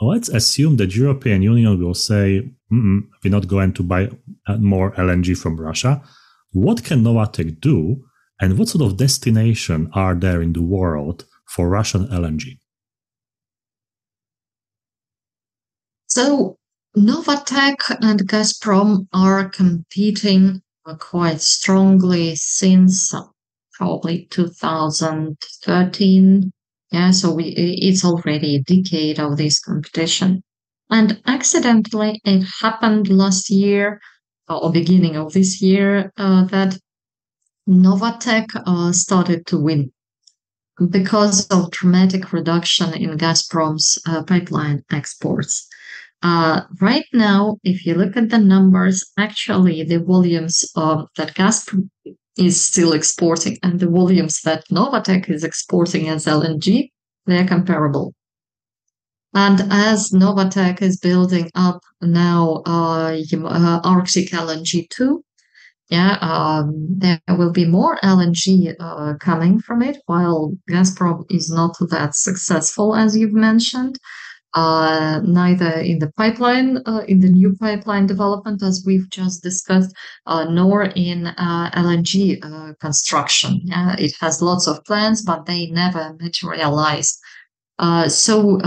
Let's assume that European Union will say, we're not going to buy uh, more LNG from Russia. What can Novatek do? And what sort of destination are there in the world for Russian LNG? So Novatek and Gazprom are competing quite strongly since probably 2013. Yeah, so we, it's already a decade of this competition. And accidentally, it happened last year or beginning of this year uh, that Novatek uh, started to win because of dramatic reduction in Gazprom's uh, pipeline exports. Uh, right now, if you look at the numbers, actually the volumes that Gazprom is still exporting and the volumes that Novatek is exporting as LNG, they're comparable. And as Novatek is building up now uh, Arctic LNG 2, yeah, um, there will be more LNG uh, coming from it, while Gazprom is not that successful, as you've mentioned. Uh, neither in the pipeline, uh, in the new pipeline development, as we've just discussed, uh, nor in uh, LNG uh, construction. it has lots of plans, but they never materialize. so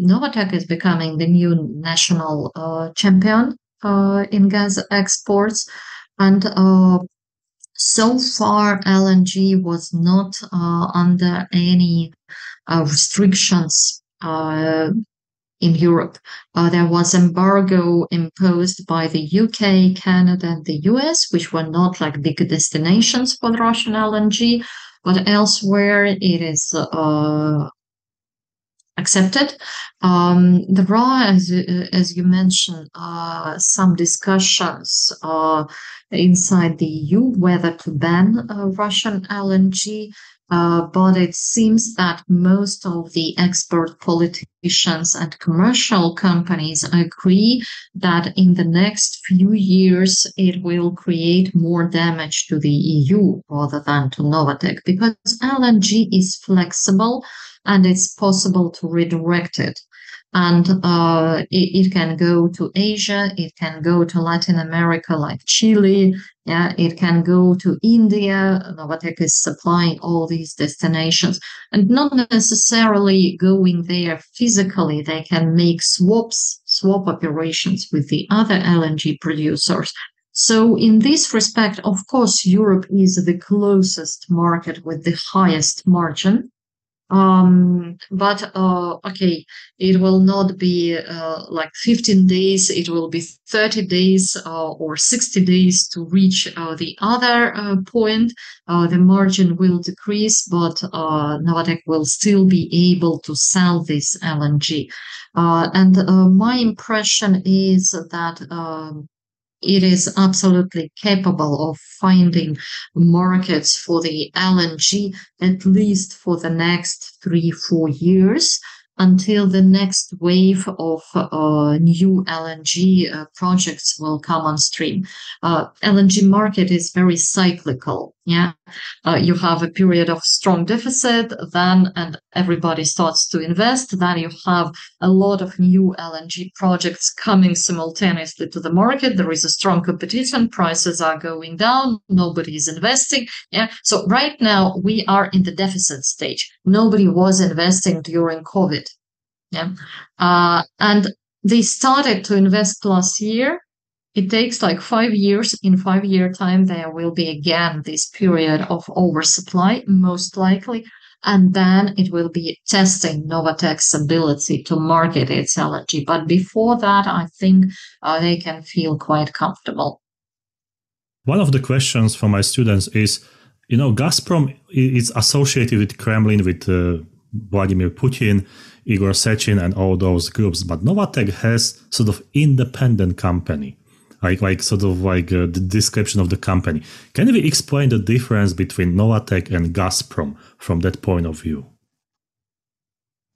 Novatek is becoming the new national champion in gas exports. And uh, so far, LNG was not uh, under any uh, restrictions uh, in Europe. Uh, there was embargo imposed by the UK, Canada, and the US, which were not like big destinations for the Russian LNG. But elsewhere, it is uh, accepted. Um, there are, as, as you mentioned, uh, some discussions uh, inside the EU whether to ban uh, Russian LNG. Uh, but it seems that most of the expert politicians and commercial companies agree that in the next few years it will create more damage to the EU rather than to Novatek because LNG is flexible and it's possible to redirect it and uh, it, it, can go to Asia, it can go to Latin America like Chile, yeah, it can go to India. Novatek is supplying all these destinations, and not necessarily going there physically. They can make swaps, swap operations with the other LNG producers. So, in this respect, of course, Europe is the closest market with the highest margin um but uh okay it will not be uh, like 15 days it will be 30 days uh, or 60 days to reach uh, the other uh, point. Uh, the margin will decrease but uh, Novatek will still be able to sell this LNG uh, and my impression is that um, it is absolutely capable of finding markets for the LNG at least for the next three, four years until the next wave of uh, new LNG uh, projects will come on stream. Uh, LNG market is very cyclical. Yeah, uh, you have a period of strong deficit, then and everybody starts to invest. Then you have a lot of new LNG projects coming simultaneously to the market. There is a strong competition. Prices are going down. Nobody is investing. Yeah, so right now we are in the deficit stage. Nobody was investing during COVID. Yeah, uh, and they started to invest last year it takes like five years. In five year time, there will be again this period of oversupply, most likely. And then it will be testing Novatek's ability to market its LNG. But before that, I think uh, they can feel quite comfortable. One of the questions for my students is, you know, Gazprom is associated with Kremlin, with uh, Vladimir Putin, Igor Sechin, and all those groups, but Novatek has sort of independent company like like sort of like uh, the description of the company. Can we explain the difference between Novatek and Gazprom from that point of view?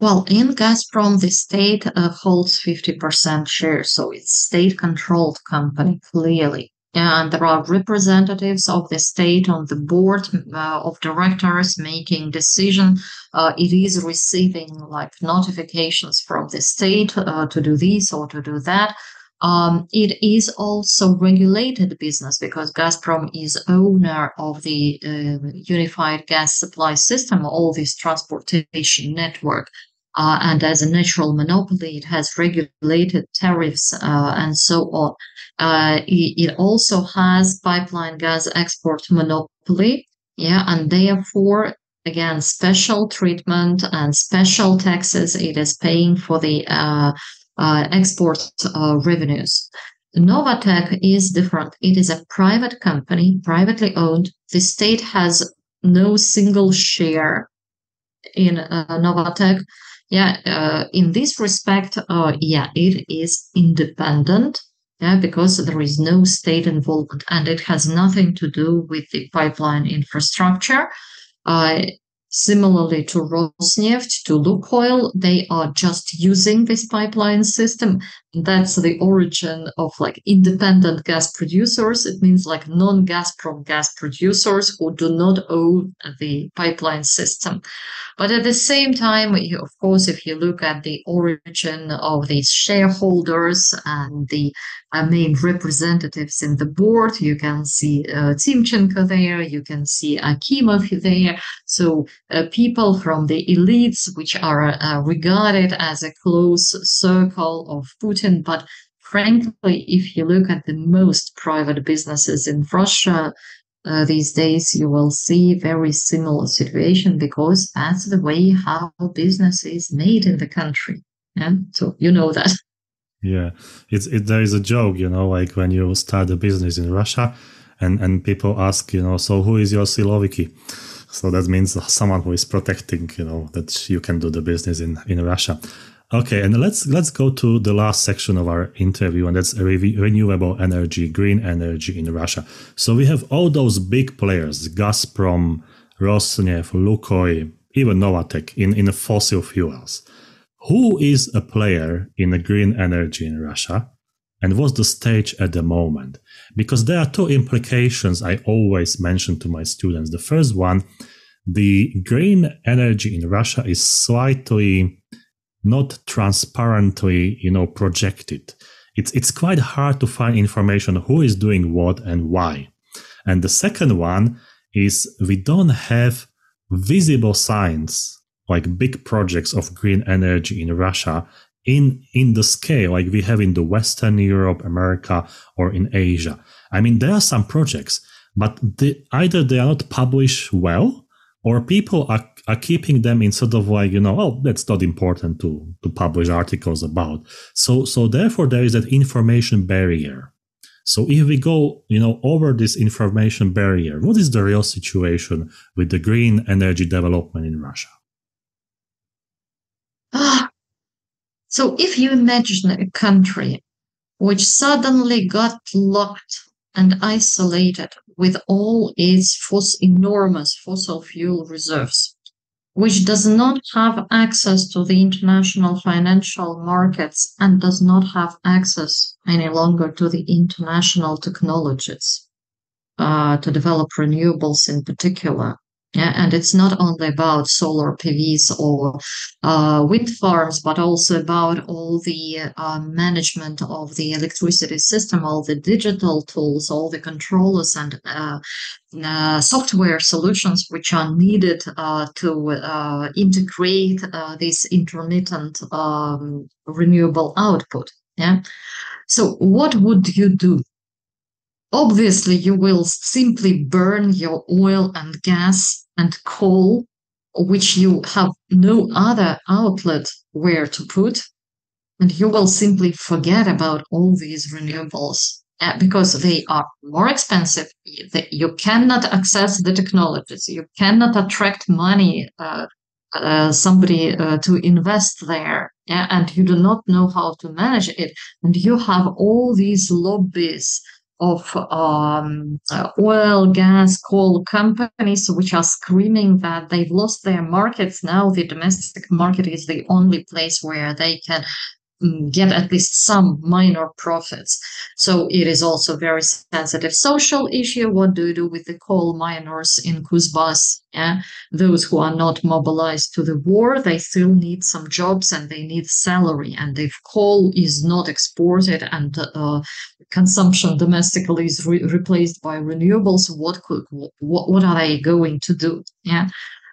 Well, in Gazprom, the state uh, holds 50% share, so it's state-controlled company, clearly. And there are representatives of the state on the board uh, of directors making decision. Uh, it is receiving like notifications from the state uh, to do this or to do that. Um, it is also regulated business because Gazprom is owner of the uh, unified gas supply system, all this transportation network. Uh, and as a natural monopoly, it has regulated tariffs uh, and so on. Uh, it, it, also has pipeline gas export monopoly. Yeah, and therefore, again, special treatment and special taxes it is paying for the uh, uh, export uh, revenues. Novatek is different. It is a private company, privately owned. The state has no single share in Novatek. Yeah, uh, in this respect, uh, yeah, it is independent. Yeah, because there is no state involvement and it has nothing to do with the pipeline infrastructure. Uh, Similarly to Rosneft, to Lukoil, they are just using this pipeline system. That's the origin of like independent gas producers. It means like non-Gazprom gas producers who do not own the pipeline system. But at the same time, of course, if you look at the origin of these shareholders and the uh, main representatives in the board, you can see uh, Timchenko there, you can see Akimov there. So uh, people from the elites, which are uh, regarded as a close circle of Putin. But frankly, if you look at the most private businesses in Russia, uh, these days you will see very similar situation because that's the way how business is made in the country. And so you know that. Yeah it's it, there is a joke you know like when you start a business in russia and and people ask you know so who is your siloviki? So that means someone who is protecting, you know, that you can do the business in, in Russia. Okay, and let's let's go to the last section of our interview, and that's re- renewable energy, green energy in Russia. So we have all those big players: Gazprom, Rosneft, Lukoil, even Novatek in, in fossil fuels. Who is a player in the green energy in Russia? And what's the stage at the moment? Because there are two implications I always mention to my students. The first one, the green energy in Russia is slightly not transparently, you know, projected. It's it's quite hard to find information who is doing what and why. And the second one is we don't have visible signs like big projects of green energy in Russia in in the scale like we have in the Western Europe, America, or in Asia. I mean, there are some projects, but either they are not published well, or people are are keeping them in sort of like you know, oh, that's not important to to publish articles about. So so therefore there is that information barrier. So if we go, you know, over this information barrier, what is the real situation with the green energy development in Russia? Ah, so if you imagine a country which suddenly got locked and isolated with all its enormous fossil fuel reserves, which does not have access to the international financial markets and does not have access any longer to the international technologies uh, to develop renewables in particular, yeah, and it's not only about solar PVs or uh, wind farms, but also about all the uh, management of the electricity system, all the digital tools, all the controllers and uh, uh software solutions which are needed uh, to uh, integrate this intermittent um, renewable output. Yeah. So, what would you do? Obviously, you will simply burn your oil and gas and coal, which you have no other outlet where to put. And you will simply forget about all these renewables uh, because they are more expensive. You cannot access the technologies. You cannot attract money, uh, uh, somebody uh, to invest there, and you do not know how to manage it. And you have all these lobbies of um, uh, oil, gas, coal companies, which are screaming that they've lost their markets. Now the domestic market is the only place where they can get at least some minor profits. So it is also very sensitive social issue. What do you do with the coal miners in Kuzbas? Yeah? Those who are not mobilized to the war, they still need some jobs and they need salary. And if coal is not exported and uh, consumption domestically is re- replaced by renewables, what could what, what are they going to do? Yeah.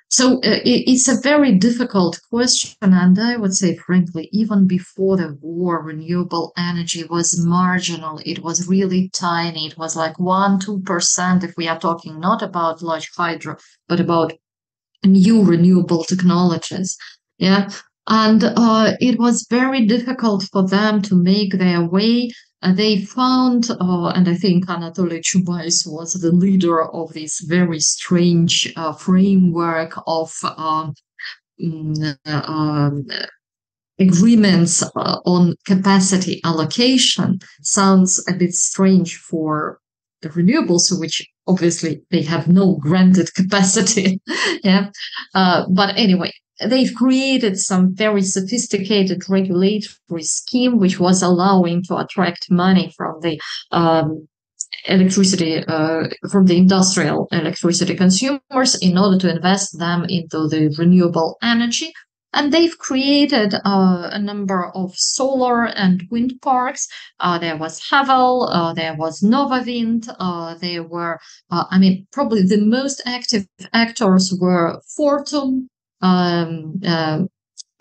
So uh, it's a very difficult question. And I would say, frankly, even before the war, renewable energy was marginal. It was really tiny. It was like 1 2%, if we are talking not about large hydro, but about new renewable technologies. Yeah. And uh, it was very difficult for them to make their way they found, uh, and I think Anatoly Chubais was the leader of this very strange uh, framework of um, mm, um agreements uh, on capacity allocation. Sounds a bit strange for the renewables, which obviously they have no granted capacity. yeah, uh, but anyway, they've created some very sophisticated regulatory scheme which was allowing to attract money from the um, electricity uh, from the industrial electricity consumers in order to invest them into the renewable energy and they've created uh, a number of solar and wind parks. Uh, there was Hevel, uh, there was NovaWind, uh, there were, uh, I mean, probably the most active actors were Fortum, um, uh,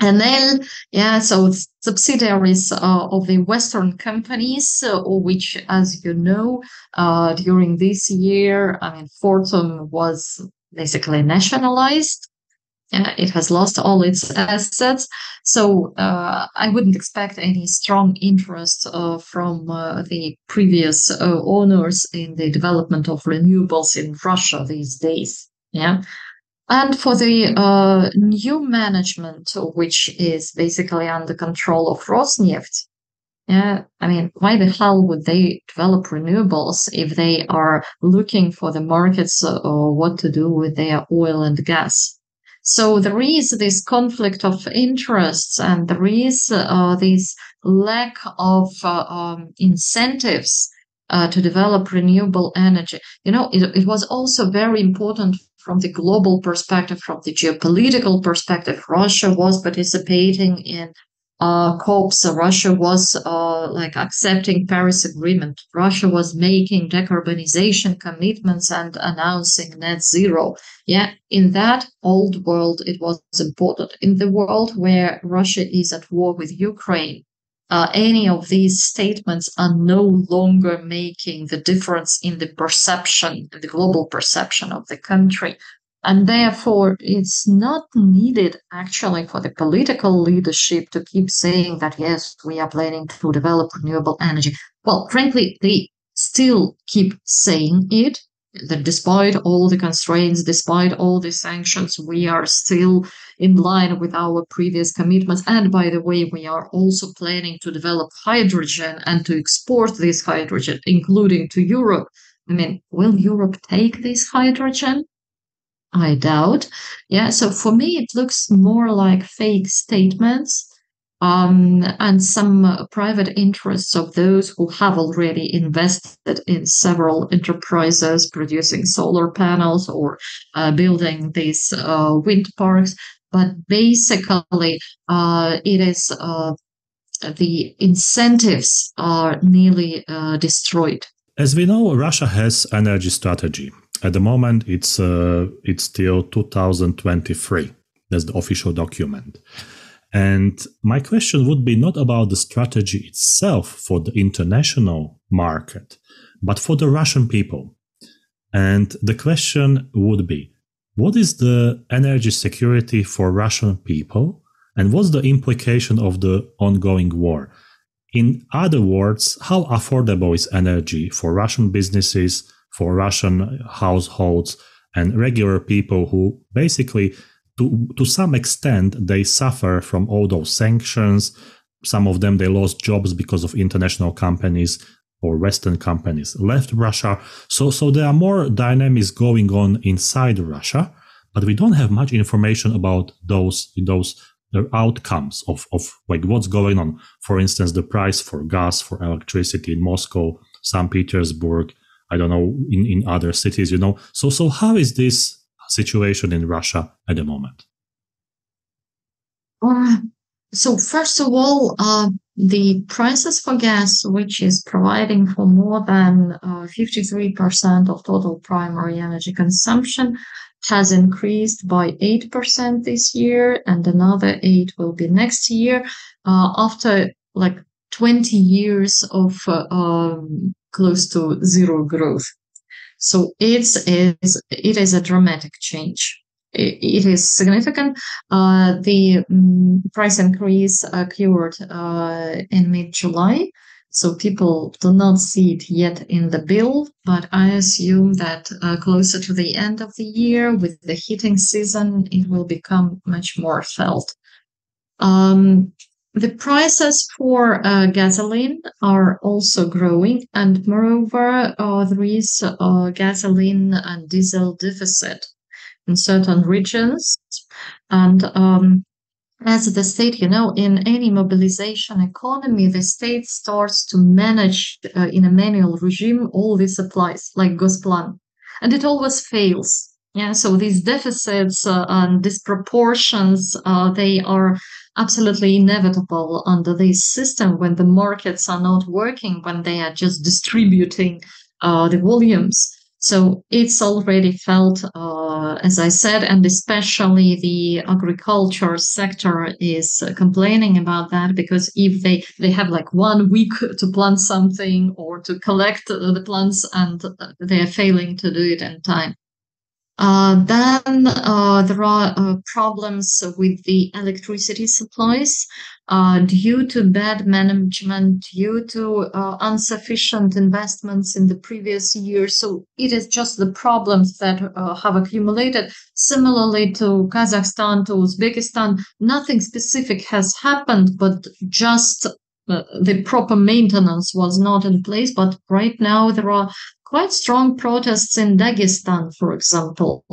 Enel, yeah, so subsidiaries uh, of the Western companies, uh, which, as you know, uh, during this year, I mean, Fortum was basically nationalized. It has lost all its assets. So uh, I wouldn't expect any strong interest uh, from uh, the previous owners in the development of renewables in Russia these days. Yeah. And for the uh, new management, which is basically under control of Rosneft, Yeah, I mean, why the hell would they develop renewables if they are looking for the markets or what to do with their oil and gas? So there is this conflict of interests and there is uh, this lack of uh, um, incentives uh, to develop renewable energy. You know, it, it was also very important from the global perspective, from the geopolitical perspective. Russia was participating in uh, COPs. Russia was uh, like accepting Paris Agreement. Russia was making decarbonization commitments and announcing net zero. Yeah, in that old world, it was important. In the world where Russia is at war with Ukraine, uh, any of these statements are no longer making the difference in the perception, the global perception of the country. And therefore, it's not needed actually for the political leadership to keep saying that, yes, we are planning to develop renewable energy. Well, frankly, they still keep saying it, that despite all the constraints, despite all the sanctions, we are still in line with our previous commitments. And by the way, we are also planning to develop hydrogen and to export this hydrogen, including to Europe. I mean, will Europe take this hydrogen? I doubt. Yeah, so for me, it looks more like fake statements um, and some private interests of those who have already invested in several enterprises producing solar panels or uh, building these uh, wind parks. But basically, uh, it is uh, the incentives are nearly uh, destroyed. As we know, Russia has energy strategy at the moment, it's uh, it's still 2023. That's the official document. And my question would be not about the strategy itself for the international market, but for the Russian people. And the question would be what is the energy security for Russian people? And what's the implication of the ongoing war? In other words, how affordable is energy for Russian businesses, for Russian households and regular people who basically, to, to some extent, they suffer from all those sanctions. Some of them, they lost jobs because of international companies or Western companies left Russia. So, so there are more dynamics going on inside Russia, but we don't have much information about those, those the outcomes of, of like what's going on. For instance, the price for gas, for electricity in Moscow, St. Petersburg, I don't know in, in other cities, you know. So so how is this situation in Russia at the moment? Uh, so first of all, uh, the prices for gas, which is providing for more than uh, 53% of total primary energy consumption, has increased by 8% this year, and another 8 will be next year. Uh, after like 20 years of uh, um, close to zero growth. So it's is it is a dramatic change. it, it is significant. Uh, the um, price increase occurred uh, in mid July. So people do not see it yet in the bill, but I assume that uh, closer to the end of the year, with the heating season, it will become much more felt. Um, the prices for uh, gasoline are also growing, and moreover, uh, there is a gasoline and diesel deficit in certain regions. And um, as the state, you know, in any mobilization economy, the state starts to manage uh, in a manual regime all these supplies, like Gosplan, and it always fails. Yeah, so these deficits uh, and disproportions, uh, they are absolutely inevitable under this system when the markets are not working, when they are just distributing uh, the volumes. So it's already felt, uh, as I said, and especially the agriculture sector is complaining about that because if they, they have like one week to plant something or to collect the plants and they are failing to do it in time. Uh, then uh, there are uh, problems with the electricity supplies uh, due to bad management, due to uh, insufficient investments in the previous year. So it is just the problems that have accumulated. Similarly to Kazakhstan, to Uzbekistan, nothing specific has happened, but just the proper maintenance was not in place. But right now there are quite strong protests in Dagestan, for example,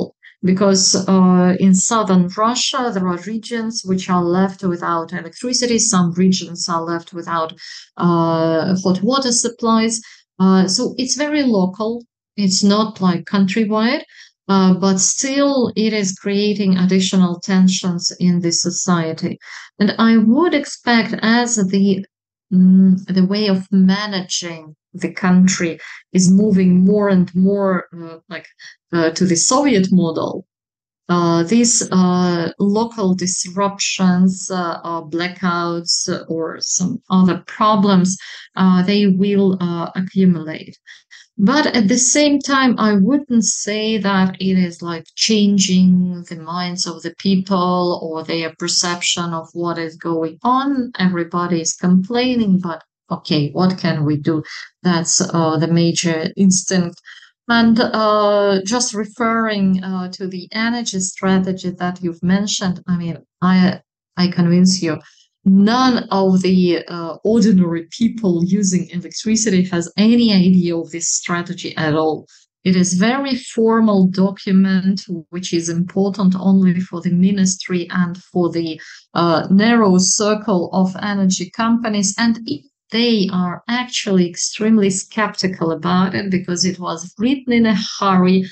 because uh, in southern Russia there are regions which are left without electricity. Some regions are left without uh, hot water supplies. Uh, so it's very local. It's not like countrywide. Uh, but still it is creating additional tensions in the society. And I would expect as the mm, the way of managing the country is moving more and more uh, like uh, to the Soviet model, uh, these uh, local disruptions, uh, blackouts, or some other problems, they will accumulate. But at the same time, I wouldn't say that it is like changing the minds of the people or their perception of what is going on. Everybody is complaining, but okay, what can we do? That's uh, the major instinct. And uh, just referring uh, to the energy strategy that you've mentioned, I mean, I I convince you, none of the uh, ordinary people using electricity has any idea of this strategy at all. It is very formal document, which is important only for the ministry and for the uh, narrow circle of energy companies. And they are actually extremely skeptical about it because it was written in a hurry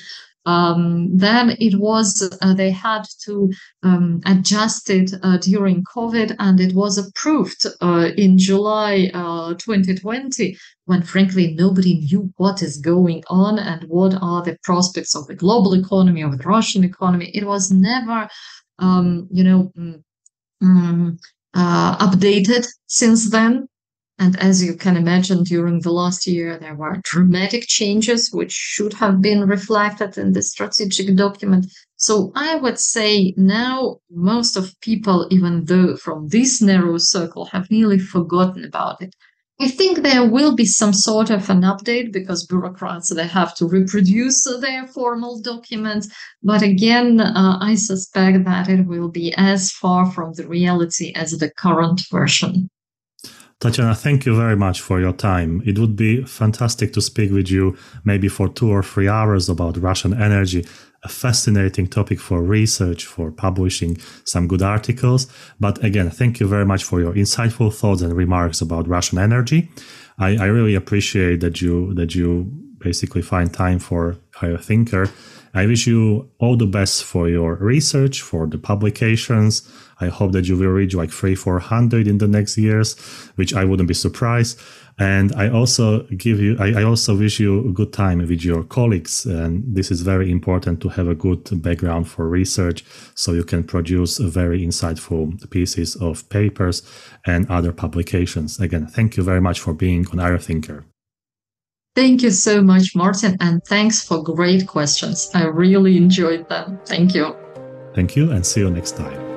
um, then it was uh, they had to um, adjust it uh, during COVID, and it was approved uh, in July uh, 2020. When frankly nobody knew what is going on and what are the prospects of the global economy of the Russian economy. It was never, um, you know, um, updated since then. And as you can imagine, during the last year, there were dramatic changes which should have been reflected in the strategic document. So I would say now most of people, even though from this narrow circle, have nearly forgotten about it. I think there will be some sort of an update because bureaucrats they have to reproduce their formal documents. But again, uh, I suspect that it will be as far from the reality as the current version. Tatiana, thank you very much for your time. It would be fantastic to speak with you maybe for two or three hours about Russian energy, a fascinating topic for research, for publishing some good articles. But again, thank you very much for your insightful thoughts and remarks about Russian energy. I, I really appreciate that you that you basically find time for Higher Thinker. I wish you all the best for your research, for the publications, I hope that you will reach like three, 400 in the next years, which I wouldn't be surprised. And I also give you, I, I, also wish you a good time with your colleagues. And this is very important to have a good background for research so you can produce very insightful pieces of papers and other publications. Again, thank you very much for being on Higher Thinker. Thank you so much, Martin. And thanks for great questions. I really enjoyed them. Thank you. Thank you and see you next time.